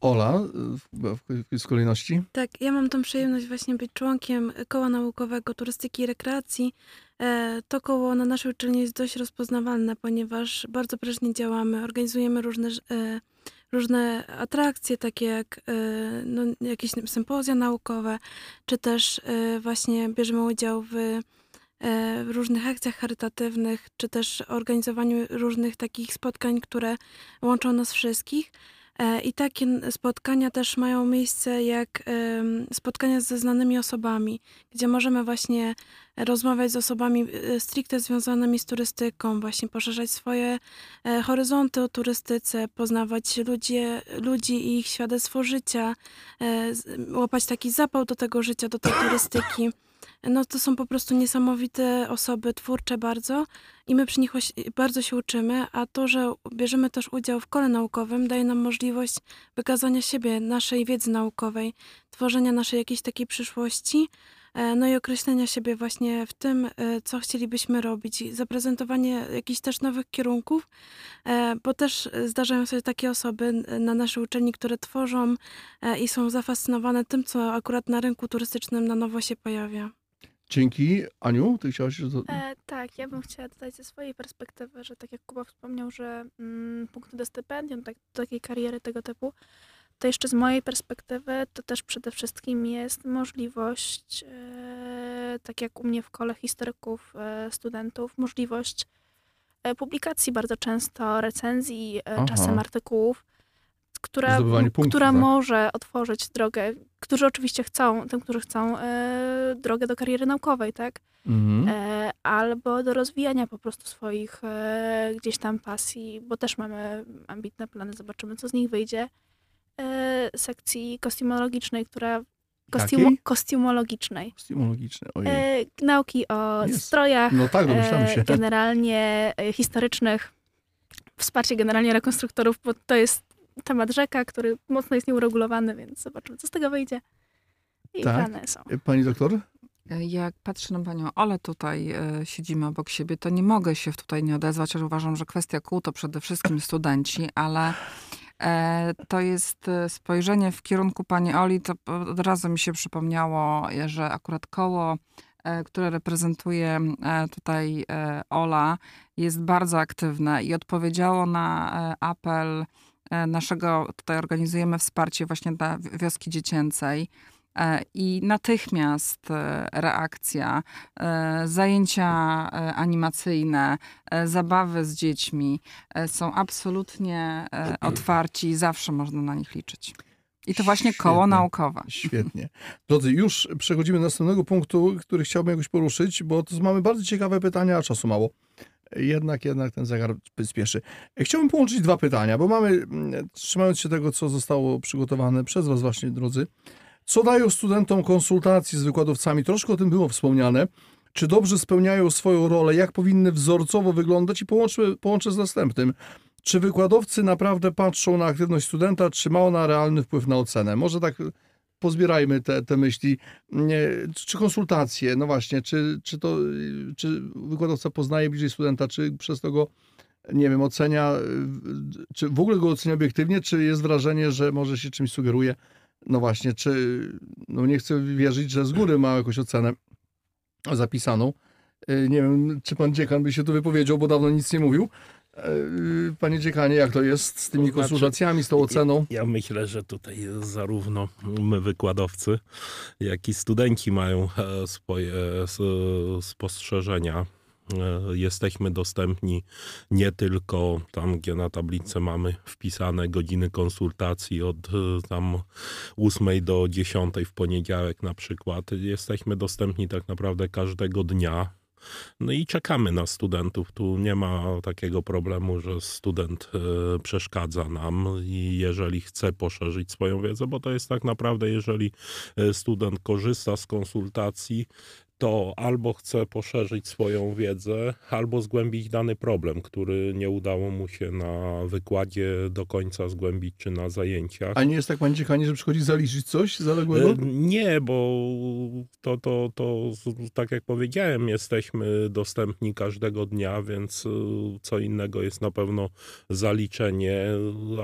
Ola, w, w, w kolejności. Tak, ja mam tą przyjemność właśnie być członkiem Koła Naukowego Turystyki i Rekreacji. E, To koło na naszej uczelni jest dość rozpoznawalne, ponieważ bardzo prężnie działamy, organizujemy różne, e, różne atrakcje, takie jak e, no, jakieś sympozja naukowe, czy też właśnie bierzemy udział w w różnych akcjach charytatywnych, czy też organizowaniu różnych takich spotkań, które łączą nas wszystkich. E, I takie spotkania też mają miejsce jak spotkania ze znanymi osobami, gdzie możemy właśnie rozmawiać z osobami e, stricte związanymi z turystyką, właśnie poszerzać swoje e, horyzonty o turystyce, poznawać ludzi, ludzi i ich świadectwo życia, łapać taki zapał do tego życia, do tej turystyki. No to są po prostu niesamowite osoby, twórcze bardzo i my przy nich bardzo się uczymy, a to, że bierzemy też udział w kole naukowym daje nam możliwość wykazania siebie, naszej wiedzy naukowej, tworzenia naszej jakiejś takiej przyszłości, no i określenia siebie właśnie w tym, e, co chcielibyśmy robić i zaprezentowanie jakichś też nowych kierunków, e, bo też e, zdarzają się takie osoby na naszej uczelni, które tworzą e, i są zafascynowane tym, co akurat na rynku turystycznym na nowo się pojawia. Dzięki. Aniu, ty chciałaś... E, tak, ja bym chciała dodać ze swojej perspektywy, że tak jak Kuba wspomniał, że mm, punkty do stypendium, tak, do takiej kariery tego typu, to jeszcze z mojej perspektywy to też przede wszystkim jest możliwość, e, tak jak u mnie w kole historyków, e, studentów, możliwość e, publikacji bardzo często, recenzji, Aha. czasem artykułów, która, punktów, która tak. może otworzyć drogę, którzy oczywiście chcą, tym, którzy chcą, drogę do kariery naukowej, tak? Mhm. albo do rozwijania po prostu swoich gdzieś tam pasji, bo też mamy ambitne plany, zobaczymy co z nich wyjdzie. E, sekcji kostiumologicznej, która kostiumo, Jakiej? kostiumologicznej. Stymologiczne, ojej. E, nauki o Jest. strojach, No tak, domyślamy się. e, generalnie e, historycznych, wsparcie generalnie rekonstruktorów, bo to jest temat rzeka, który mocno jest nieuregulowany, więc zobaczymy co z tego wyjdzie. I Tak. plany są. Pani doktor? Jak patrzę na panią Ole tutaj, e, siedzimy obok siebie, to nie mogę się tutaj nie odezwać, ale uważam, że kwestia kół to przede wszystkim studenci, ale e, to jest e, spojrzenie w kierunku pani Oli, to od razu mi się przypomniało, e, że akurat koło, e, które reprezentuje e, tutaj e, Ola, jest bardzo aktywne i odpowiedziało na e, apel e, naszego, tutaj organizujemy wsparcie właśnie dla wi- wioski dziecięcej. E, I natychmiast e, reakcja, e, zajęcia animacyjne, zabawy z dziećmi są absolutnie otwarci i zawsze można na nich liczyć. I to właśnie koło Świetnie. naukowe. Świetnie. Drodzy, już przechodzimy do następnego punktu, który chciałbym jakoś poruszyć, bo to mamy bardzo ciekawe pytania, a czasu mało. Jednak, jednak ten zegar spieszy. Chciałbym połączyć dwa pytania, bo mamy, mm, trzymając się tego, co zostało przygotowane przez was właśnie, drodzy, co dają studentom konsultacji z wykładowcami? Troszkę o tym było wspomniane. Czy dobrze spełniają swoją rolę? Jak powinny wzorcowo wyglądać? I połączę, połączę z następnym. Czy wykładowcy naprawdę patrzą na aktywność studenta, czy ma ona realny wpływ na ocenę? Może tak pozbierajmy te, te myśli. Czy konsultacje, no właśnie, czy, czy to, czy wykładowca poznaje bliżej studenta, czy przez to go, nie wiem, ocenia, czy w ogóle go ocenia obiektywnie, czy jest wrażenie, że może się czymś sugeruje? No właśnie, czy, no nie chcę wierzyć, że z góry ma jakąś ocenę zapisaną. Y, Nie wiem, czy pan dziekan by się tu wypowiedział, bo dawno nic nie mówił. Y, Panie dziekanie, jak to jest z tymi To znaczy, konsultacjami, z tą oceną? Ja myślę, że tutaj zarówno my wykładowcy, jak i studenci mają e, swoje e, spostrzeżenia. E, Jesteśmy dostępni nie tylko tam, gdzie na tablicy mamy wpisane godziny konsultacji od e, tam 8 do 10 w poniedziałek na przykład. Jesteśmy dostępni tak naprawdę każdego dnia. No i czekamy na studentów. Tu nie ma takiego problemu, że student e, przeszkadza nam i jeżeli chce poszerzyć swoją wiedzę, bo to jest tak naprawdę, jeżeli student korzysta z konsultacji, to albo chce poszerzyć swoją wiedzę, albo zgłębić dany problem, który nie udało mu się na wykładzie do końca zgłębić czy na zajęciach. A nie jest tak, panie dziekanie, że przychodzi zaliczyć coś zaległego? E, Nie, bo to, to, to tak jak powiedziałem, jesteśmy dostępni każdego dnia, więc y, co innego jest na pewno zaliczenie,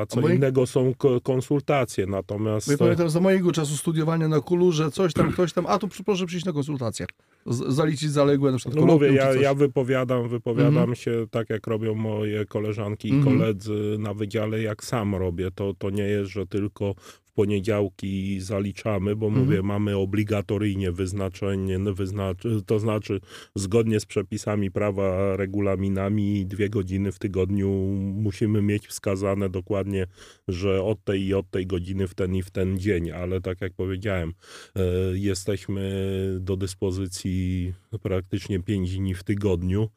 a co bo jak- innego są ko- konsultacje. Natomiast ja pamiętam za mojego czasu studiowania na kulu, że coś tam, ktoś tam, a tu pr- proszę przyjść na konsultację. Z, zaliczyć zaległe na przykład no mówię, ja, ja wypowiadam, wypowiadam Mhm. się tak, jak robią moje koleżanki i Mhm. koledzy na wydziale, jak sam robię. To, to nie jest, że tylko poniedziałki zaliczamy, bo Mhm. mówię, mamy obligatoryjnie wyznaczenie, no, wyznaczy, to znaczy zgodnie z przepisami prawa, regulaminami, dwie godziny w tygodniu musimy mieć wskazane dokładnie, że od tej i od tej godziny w ten i w ten dzień, ale tak jak powiedziałem, e, jesteśmy do dyspozycji praktycznie pięć dni w tygodniu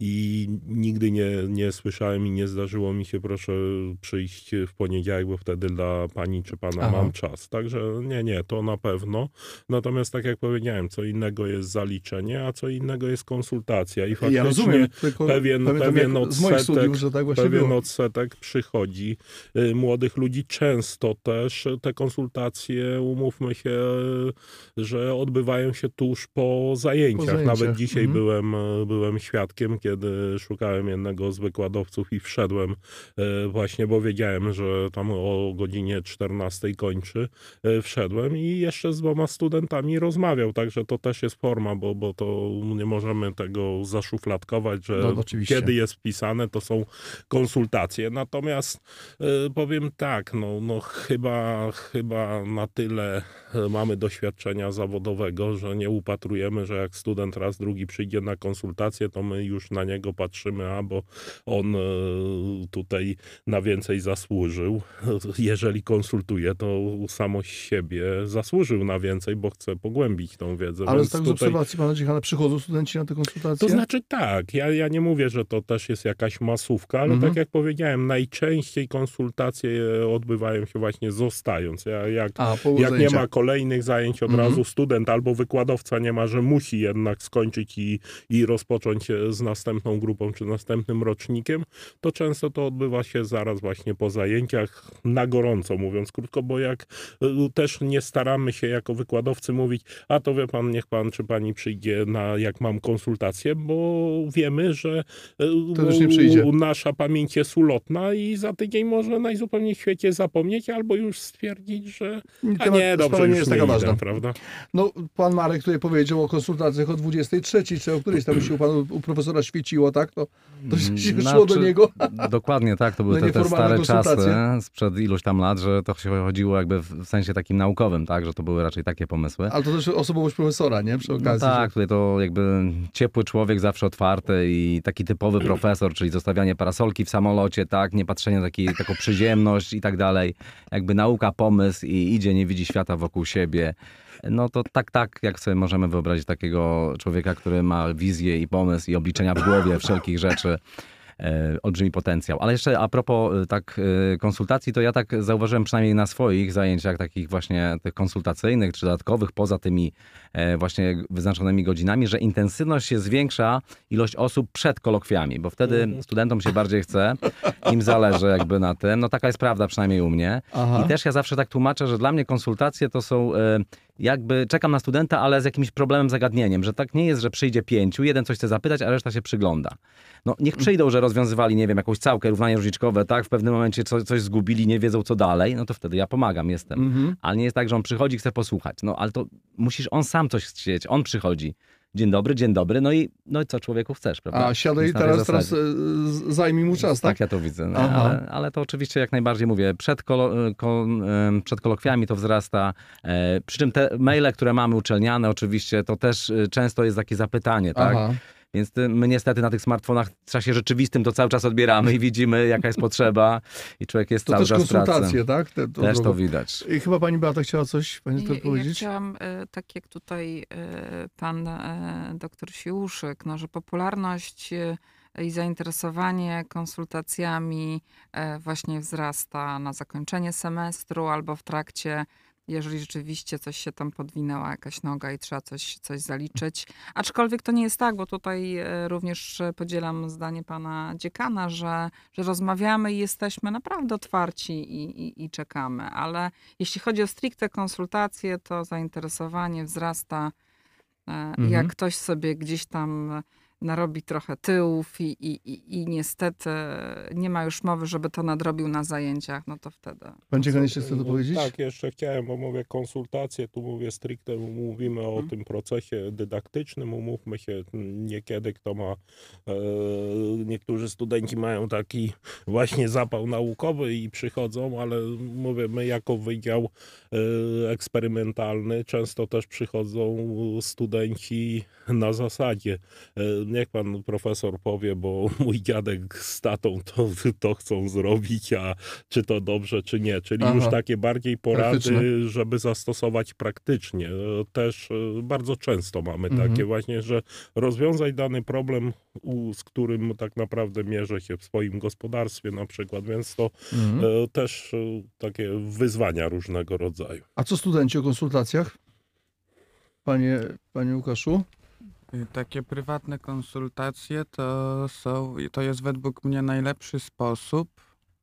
i nigdy nie, nie słyszałem i nie zdarzyło mi się, proszę przyjść w poniedziałek, bo wtedy dla pani czy pana Aha. mam czas. Także nie, nie, to na pewno. Natomiast tak jak powiedziałem, co innego jest zaliczenie, a co innego jest konsultacja i faktycznie Ja rozumiem, pewien- pewien odsetek- studiów, tak pewien było. odsetek przychodzi y, młodych ludzi. Często też te konsultacje, umówmy się, y, że odbywają się tuż po zajęciach. zajęciach, Nawet dzisiaj mhm. byłem, y, byłem świadkiem, kiedy szukałem jednego z wykładowców i wszedłem y, właśnie, bo wiedziałem, że tam o godzinie 14 kończy. Y, Wszedłem i jeszcze z dwoma studentami rozmawiał, także to też jest forma, bo, bo to nie możemy tego zaszufladkować, że No, kiedy jest wpisane, to są konsultacje. Natomiast y, powiem tak, no, no chyba, chyba na tyle mamy doświadczenia zawodowego, że nie upatrujemy, że jak student raz, drugi przyjdzie na konsultację, to my już na niego patrzymy, a bo on y, tutaj na więcej zasłużył. Jeżeli konsultuje, to samo siebie zasłużył na więcej, bo chce pogłębić tą wiedzę. Ale Więc tak z tutaj- obserwacji pana dziekana przychodzą studenci na te konsultacje? to znaczy tak, ja, ja nie mówię, że to też jest jakaś masówka, ale Mhm. tak jak powiedziałem, najczęściej konsultacje odbywają się właśnie zostając. Ja, jak A, jak nie ma kolejnych zajęć, od Mhm. razu. Student albo wykładowca nie ma, że musi jednak skończyć i, i rozpocząć z następną grupą czy następnym rocznikiem, to często to odbywa się zaraz właśnie po zajęciach, na gorąco mówiąc krótko, bo jak e, też nie staramy się jako wykładowcy mówić, a to wie pan, niech pan czy pani przyjdzie na, jak mam konsultację, bo wiemy, że u- nasza pamięć jest ulotna i za tydzień może najzupełniej w świecie zapomnieć albo już stwierdzić, że a nie, dobrze, nie jest taka ważna. prawda? No, pan Marek tutaj powiedział o konsultacjach o 23, czy o którejś tam się u, panu, u profesora świeciło, tak? To, to się Mm, szło do znaczy, niego. Dokładnie tak, to były No te, te stare czasy sprzed iluś tam lat, że to się chodziło jakby w sensie takim naukowym, tak, że to były raczej takie pomysły. Ale to też osobowość profesora, nie? Przy No okazji. tak, że- tutaj to jakby ciepły człowiek, zawsze otwarty i taki typowy profesor, czyli zostawianie parasolki w samolocie, tak, nie patrzenie na taki, taką przyziemność i tak dalej. Jakby nauka, pomysł i idzie, nie widzi świata wokół siebie. No to tak, tak, jak sobie możemy wyobrazić takiego człowieka, który ma wizję i pomysł i obliczenia w głowie wszelkich rzeczy. E, olbrzymi potencjał. Ale jeszcze a propos e, tak e, konsultacji, to ja tak zauważyłem przynajmniej na swoich zajęciach takich właśnie tych konsultacyjnych czy dodatkowych, poza tymi właśnie wyznaczonymi godzinami, że intensywność się zwiększa ilość osób przed kolokwiami, bo wtedy Mhm. studentom się bardziej chce, im zależy jakby na tym. No taka jest prawda przynajmniej u mnie. Aha. I też ja zawsze tak tłumaczę, że dla mnie konsultacje to są jakby czekam na studenta, ale z jakimś problemem, zagadnieniem, że tak nie jest, że przyjdzie pięciu, jeden coś chce zapytać, a reszta się przygląda. No niech przyjdą, że rozwiązywali, nie wiem, jakąś całkę, równanie różniczkowe, tak, w pewnym momencie co, coś zgubili, nie wiedzą co dalej, no to wtedy ja pomagam, jestem. Mhm. Ale nie jest tak, że on przychodzi, chce posłuchać. No ale to musisz on sam coś chcieć, on przychodzi. Dzień dobry, dzień dobry, no i, no i co człowieku chcesz, prawda? A siadaj teraz, teraz e, zajmij mu czas, tak? Tak, ja to widzę. No, ale, ale to oczywiście jak najbardziej mówię, przed, kolo, ko, em, przed kolokwiami to wzrasta. E, przy czym te maile, które mamy uczelniane, oczywiście, to też e, często jest takie zapytanie, tak? Aha. Więc my niestety na tych smartfonach w czasie rzeczywistym to cały czas odbieramy i widzimy, jaka jest potrzeba, i człowiek jest To cały też czas w pracy. konsultacje, tak? Te, to Też to widać. I chyba pani Beata chciała coś, pani Ja, doktor, ja powiedzieć? chciałam, e, tak jak tutaj e, pan e, doktor Siłuszyk, no, że popularność i zainteresowanie konsultacjami właśnie wzrasta na zakończenie semestru albo w trakcie, jeżeli rzeczywiście coś się tam podwinęła, jakaś noga i trzeba coś, coś zaliczyć. Aczkolwiek to nie jest tak, bo tutaj e, również podzielam zdanie pana dziekana, że, że rozmawiamy i jesteśmy naprawdę otwarci i, i, i czekamy, ale jeśli chodzi o stricte konsultacje, to zainteresowanie wzrasta. e, Mhm. Jak ktoś sobie gdzieś tam narobi trochę tyłów i, i, i, i niestety nie ma już mowy, żeby to nadrobił na zajęciach, no to wtedy. Pan Dziekan jeszcze chce to No, powiedzieć? Tak, jeszcze chciałem, bo mówię konsultacje, tu mówię stricte, mówimy o Mhm. tym procesie dydaktycznym, umówmy się, niekiedy kto ma, e, niektórzy studenci mają taki właśnie zapał naukowy i przychodzą, ale mówię, my jako wydział e, eksperymentalny często też przychodzą studenci na zasadzie, e, niech pan profesor powie, bo mój dziadek z tatą to, to chcą zrobić, a czy to dobrze, czy nie. Czyli Aha. już takie bardziej porady, Praktyczne. żeby zastosować praktycznie. Też e, bardzo często mamy Mhm. takie właśnie, że rozwiązać dany problem, z którym tak naprawdę mierzę się w swoim gospodarstwie na przykład, więc to Mhm. e, też e, takie wyzwania różnego rodzaju. A co studenci o konsultacjach? Panie, panie Łukaszu? Y, Takie prywatne konsultacje to są, to jest według mnie najlepszy sposób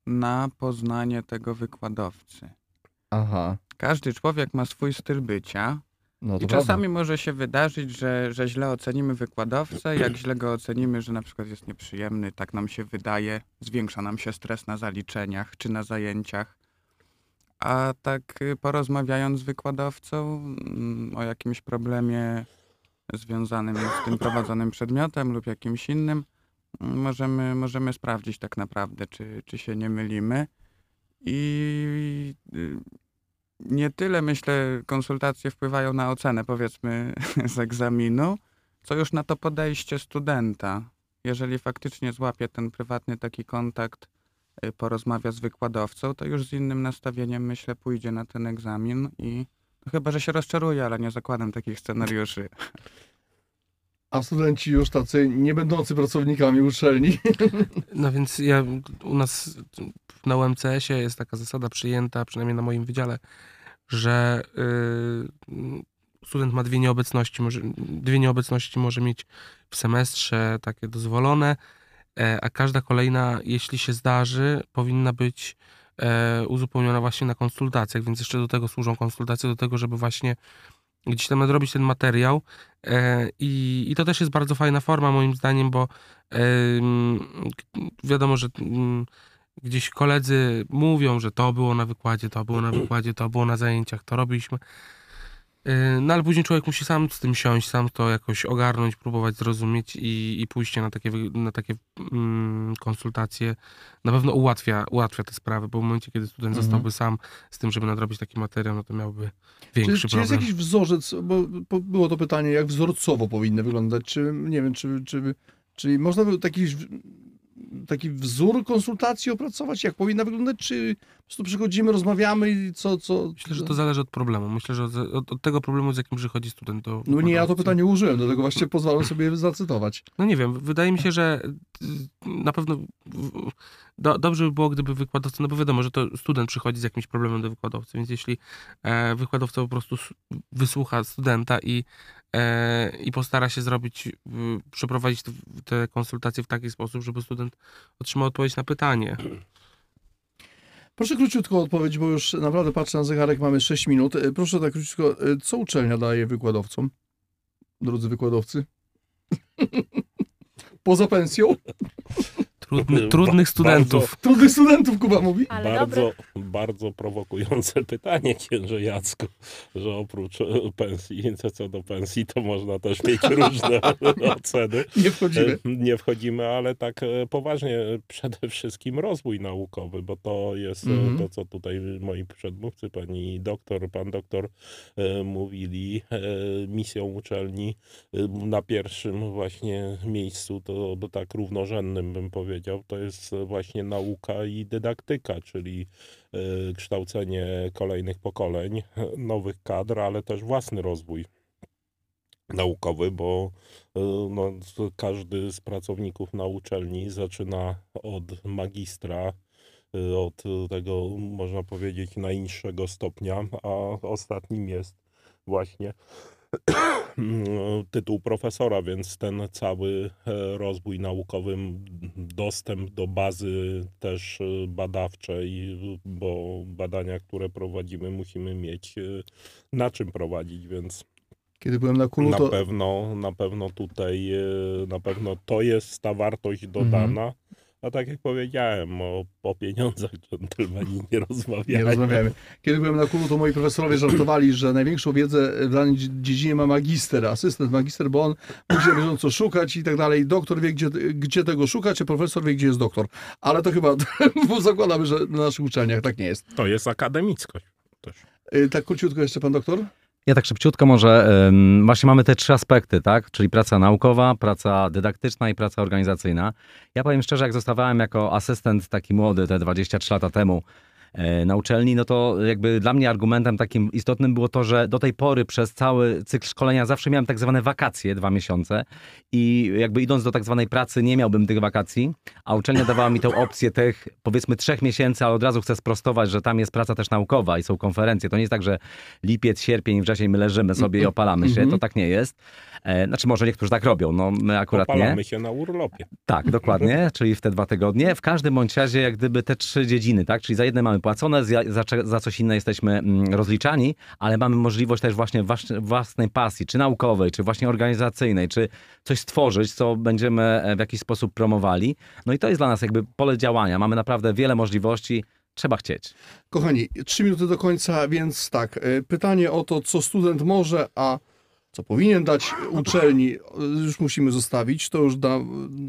na poznanie tego wykładowcy. Aha, Każdy człowiek ma swój styl bycia no i czasami może się wydarzyć, że, że źle ocenimy wykładowcę. Jak źle go ocenimy, że na przykład jest nieprzyjemny, tak nam się wydaje, zwiększa nam się stres na zaliczeniach czy na zajęciach. A tak y, porozmawiając z wykładowcą mm, o jakimś problemie związanym z tym prowadzonym przedmiotem lub jakimś innym, możemy, możemy sprawdzić tak naprawdę, czy, czy się nie mylimy. I y, nie tyle, myślę, konsultacje wpływają na ocenę, powiedzmy, z egzaminu, co już na to podejście studenta. Jeżeli faktycznie złapie ten prywatny taki kontakt, y, porozmawia z wykładowcą, to już z innym nastawieniem, myślę, pójdzie na ten egzamin i chyba, że się rozczaruje, ale nie zakładam takich scenariuszy. A studenci już tacy nie będący pracownikami uczelni. No więc ja, u nas na UMCS-ie jest taka zasada przyjęta, przynajmniej na moim wydziale, że y, student ma dwie nieobecności, może, dwie nieobecności może mieć w semestrze takie dozwolone, e, a każda kolejna, jeśli się zdarzy, powinna być uzupełniona właśnie na konsultacjach, więc jeszcze do tego służą konsultacje, do tego, żeby właśnie gdzieś tam nadrobić ten materiał e, i, i to też jest bardzo fajna forma moim zdaniem, bo wiadomo, że mm, gdzieś koledzy mówią, że to było na wykładzie, to było na wykładzie, to było na zajęciach, to robiliśmy. Yy, No ale później człowiek musi sam z tym siąść, sam to jakoś ogarnąć, próbować zrozumieć i, i pójście na takie, na takie mm, konsultacje na pewno ułatwia, ułatwia te sprawy, bo w momencie, kiedy student Mhm. zostałby sam z tym, żeby nadrobić taki materiał, no to miałby Czy, większy czy jest problem. jakiś wzorzec, bo po- było to pytanie, jak wzorcowo powinny wyglądać, czy nie wiem, czy, czy, czy można by taki taki wzór konsultacji opracować, jak powinna wyglądać, czy po prostu przychodzimy, rozmawiamy i co... co Myślę, że to zależy od problemu. Myślę, że od, od tego problemu, z jakim przychodzi student do No nie, ja to pytanie użyłem, dlatego właśnie pozwalam sobie zacytować. No nie wiem, wydaje mi się, że y, na pewno do, dobrze by było, gdyby wykładowca, no bo wiadomo, że to student przychodzi z jakimś problemem do wykładowcy, więc jeśli e, wykładowca po prostu wysłucha studenta i, i postara się zrobić, przeprowadzić te, te konsultacje w taki sposób, żeby student otrzymał odpowiedź na pytanie. Proszę króciutko odpowiedź, bo już naprawdę patrzę na zegarek, mamy 6 minut. E, Proszę tak króciutko, e, co uczelnia daje wykładowcom, drodzy wykładowcy? Poza pensją? Trudny, trudnych studentów. Trudnych studentów, Kuba mówi. Ale bardzo, dobry. bardzo prowokujące pytanie, księże Jacku, że oprócz e, pensji, co, co do pensji, to można też mieć różne oceny. Nie wchodzimy. E, Nie wchodzimy, ale tak e, poważnie przede wszystkim rozwój naukowy, bo to jest Mhm. to, co tutaj moi przedmówcy, pani doktor, pan doktor mówili. Misją uczelni na pierwszym właśnie miejscu, to tak równorzędnym bym powiedział, to jest właśnie nauka i dydaktyka, czyli e, kształcenie kolejnych pokoleń, nowych kadr, ale też własny rozwój naukowy, bo e, no, każdy z pracowników na uczelni zaczyna od magistra, e, od tego, można powiedzieć, najniższego stopnia, a ostatnim jest właśnie tytuł profesora, więc ten cały e, rozwój naukowy, dostęp do bazy też e, badawczej, bo badania, które prowadzimy, musimy mieć e, na czym prowadzić, więc Kiedy byłem na kulu, na to pewno, na pewno tutaj, e, na pewno to jest ta wartość dodana. A tak jak powiedziałem, o, o pieniądzach dżentelmeni nie nie rozmawiają. rozmawiamy. Kiedy byłem na kulu, to moi profesorowie żartowali, że największą wiedzę w danej dzie- dziedzinie ma magister, asystent magister, bo on musi na bieżąco szukać i tak dalej. Doktor wie, gdzie, gdzie tego szukać, a profesor wie, gdzie jest doktor. Ale to chyba bo zakładamy, że na naszych uczelniach tak nie jest. To jest akademickość też. Y, Tak króciutko jeszcze pan doktor? Ja tak szybciutko może, właśnie mamy te trzy aspekty, tak? Czyli praca naukowa, praca dydaktyczna i praca organizacyjna. Ja powiem szczerze, jak zostawałem jako asystent taki młody, te 23 lata temu na uczelni, no to jakby dla mnie argumentem takim istotnym było to, że do tej pory przez cały cykl szkolenia zawsze miałem tak zwane wakacje, dwa miesiące i jakby idąc do tak zwanej pracy nie miałbym tych wakacji, a uczelnia dawała mi tę opcję tych powiedzmy trzech miesięcy, ale od razu chcę sprostować, że tam jest praca też naukowa i są konferencje. To nie jest tak, że lipiec, sierpień, wrzesień my leżymy sobie i opalamy się. Mhm. To tak nie jest. E, Znaczy może niektórzy tak robią, no my akurat nie. Opalamy się na urlopie. Tak, dokładnie, czyli w te dwa tygodnie. W każdym bądź razie jak gdyby te trzy dziedziny, tak? Czyli za jedne mamy płacone, za, za, za coś inne jesteśmy mm, rozliczani, ale mamy możliwość też właśnie własnej pasji, czy naukowej, czy właśnie organizacyjnej, czy coś stworzyć, co będziemy e, w jakiś sposób promowali. No i to jest dla nas jakby pole działania. Mamy naprawdę wiele możliwości, trzeba chcieć. Kochani, trzy minuty do końca, więc tak, y, pytanie o to, co student może, a co powinien dać uczelni, y, już musimy zostawić, to już da,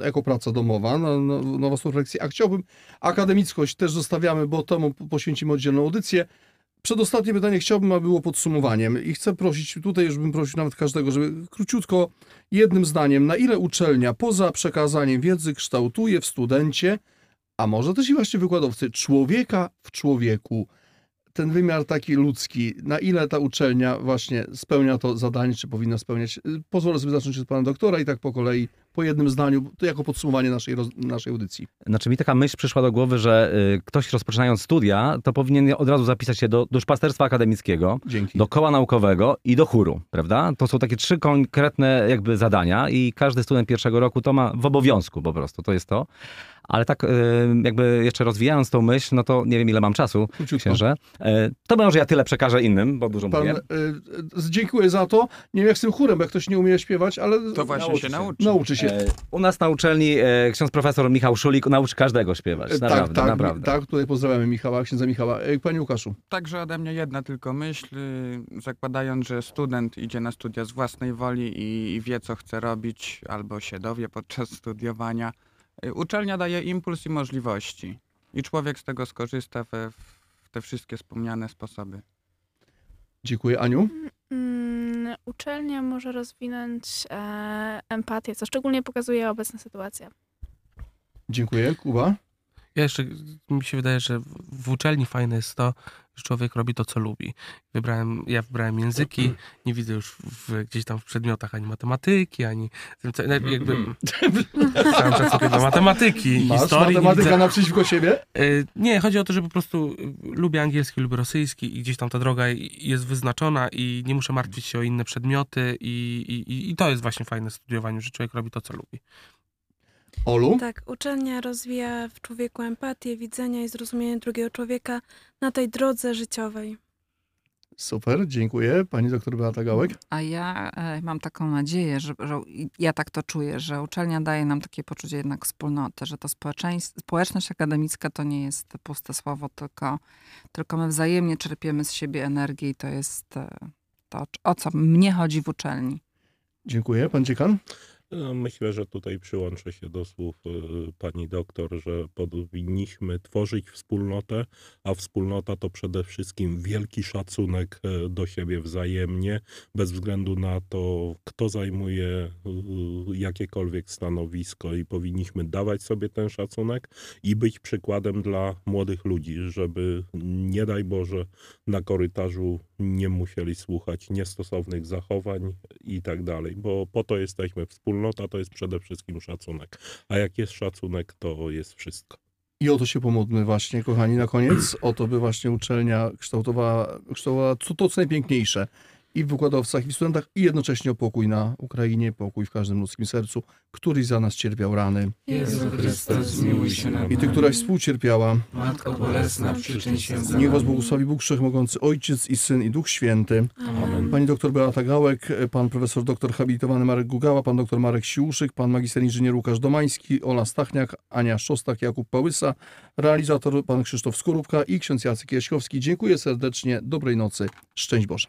jako praca domowa, na, na, na własną refleksję. A chciałbym, akademickość też zostawiamy, bo temu poświęcimy oddzielną audycję. Przedostatnie pytanie chciałbym, aby było podsumowaniem i chcę prosić, tutaj już bym prosił nawet każdego, żeby króciutko, jednym zdaniem, na ile uczelnia poza przekazaniem wiedzy kształtuje w studencie, a może też i właśnie wykładowcy, człowieka w człowieku, ten wymiar taki ludzki, na ile ta uczelnia właśnie spełnia to zadanie, czy powinna spełniać. Pozwolę sobie zacząć od pana doktora i tak po kolei, po jednym zdaniu, to jako podsumowanie naszej, naszej audycji. Znaczy mi taka myśl przyszła do głowy, że y, ktoś rozpoczynając studia, to powinien od razu zapisać się do duszpasterstwa akademickiego, Dzięki. do koła naukowego i do chóru, prawda? To są takie trzy konkretne jakby zadania i każdy student pierwszego roku to ma w obowiązku po prostu, to jest to. Ale tak y, jakby jeszcze rozwijając tą myśl, no to nie wiem ile mam czasu, Króciutko. księże. Y, To może ja tyle przekażę innym, bo dużo Pan, mówię. y, dziękuję za to. Nie wiem jak z tym chórem, bo jak ktoś nie umie śpiewać, ale To właśnie Nauczy się się. nauczy. nauczy się. E, U nas na uczelni e, ksiądz profesor Michał Szulik nauczy każdego śpiewać. tak, Naprawdę, tak, naprawdę. tak, tutaj pozdrawiamy Michała, księdza Michała. Y, Panie Łukaszu, Także ode mnie jedna tylko myśl, y, zakładając, że student idzie na studia z własnej woli i, i wie, co chce robić, albo się dowie podczas studiowania. y, Uczelnia daje impuls i możliwości. I człowiek z tego skorzysta we, w te wszystkie wspomniane sposoby. Dziękuję. Aniu? Mm, uczelnia może rozwinąć e, empatię, co szczególnie pokazuje obecna sytuacja. Dziękuję. Kuba? Ja jeszcze, mi się wydaje, że w- w uczelni fajne jest to, że człowiek robi to, co lubi. Wybrałem, ja wybrałem języki, nie widzę już w, gdzieś tam w przedmiotach ani matematyki, ani jakby całym szacunkiem do matematyki, Masz historii. matematyka widzę- naprzeciwko siebie? Y, Nie, chodzi o to, że po prostu y, lubię angielski, lubię rosyjski i gdzieś tam ta droga jest wyznaczona i nie muszę martwić się o inne przedmioty i, i, i- i to jest właśnie fajne w studiowaniu, że człowiek robi to, co lubi. Olu? Tak, uczelnia rozwija w człowieku empatię, widzenia i zrozumienie drugiego człowieka na tej drodze życiowej. Super, dziękuję. Pani doktor Beata Gałek? A ja e, mam taką nadzieję, że, że ja tak to czuję, że uczelnia daje nam takie poczucie jednak wspólnoty, że to społeczność akademicka to nie jest puste słowo, tylko, tylko my wzajemnie czerpiemy z siebie energię i to jest e, to, o co mnie chodzi w uczelni. Dziękuję. Pan dziekan? No, Myślę, że tutaj przyłączę się do słów y, pani doktor, że powinniśmy tworzyć wspólnotę, a wspólnota to przede wszystkim wielki szacunek e, do siebie wzajemnie, bez względu na to, kto zajmuje y, jakiekolwiek stanowisko i powinniśmy dawać sobie ten szacunek i być przykładem dla młodych ludzi, żeby nie daj Boże na korytarzu nie musieli słuchać niestosownych zachowań i tak dalej, bo po to jesteśmy. Wspólnota to jest przede wszystkim szacunek. A jak jest szacunek, to jest wszystko. I o to się pomódlmy właśnie, kochani, na koniec. O to, by właśnie uczelnia kształtowała, kształtowała to, to co najpiękniejsze i w wykładowcach, i w studentach, i jednocześnie o pokój na Ukrainie, pokój w każdym ludzkim sercu, któryś za nas cierpiał rany. Jezu Chryste, zmiłuj się nad I ty, któraś współcierpiała, Matko Bolesna, przyczyń się za niech was błogosławi Bóg Wszechmogący, Ojciec i Syn i Duch Święty. Amen. Pani doktor Beata Gałek, pan profesor doktor habilitowany Marek Gugała, pan doktor Marek Siłuszyk, pan magister inżynier Łukasz Domański, Ola Stachniak, Ania Szostak, Jakub Pałysa, realizator pan Krzysztof Skorupka i ksiądz Jacek Jaśkowski. Dziękuję serdecznie, dobrej nocy, szczęść Boże.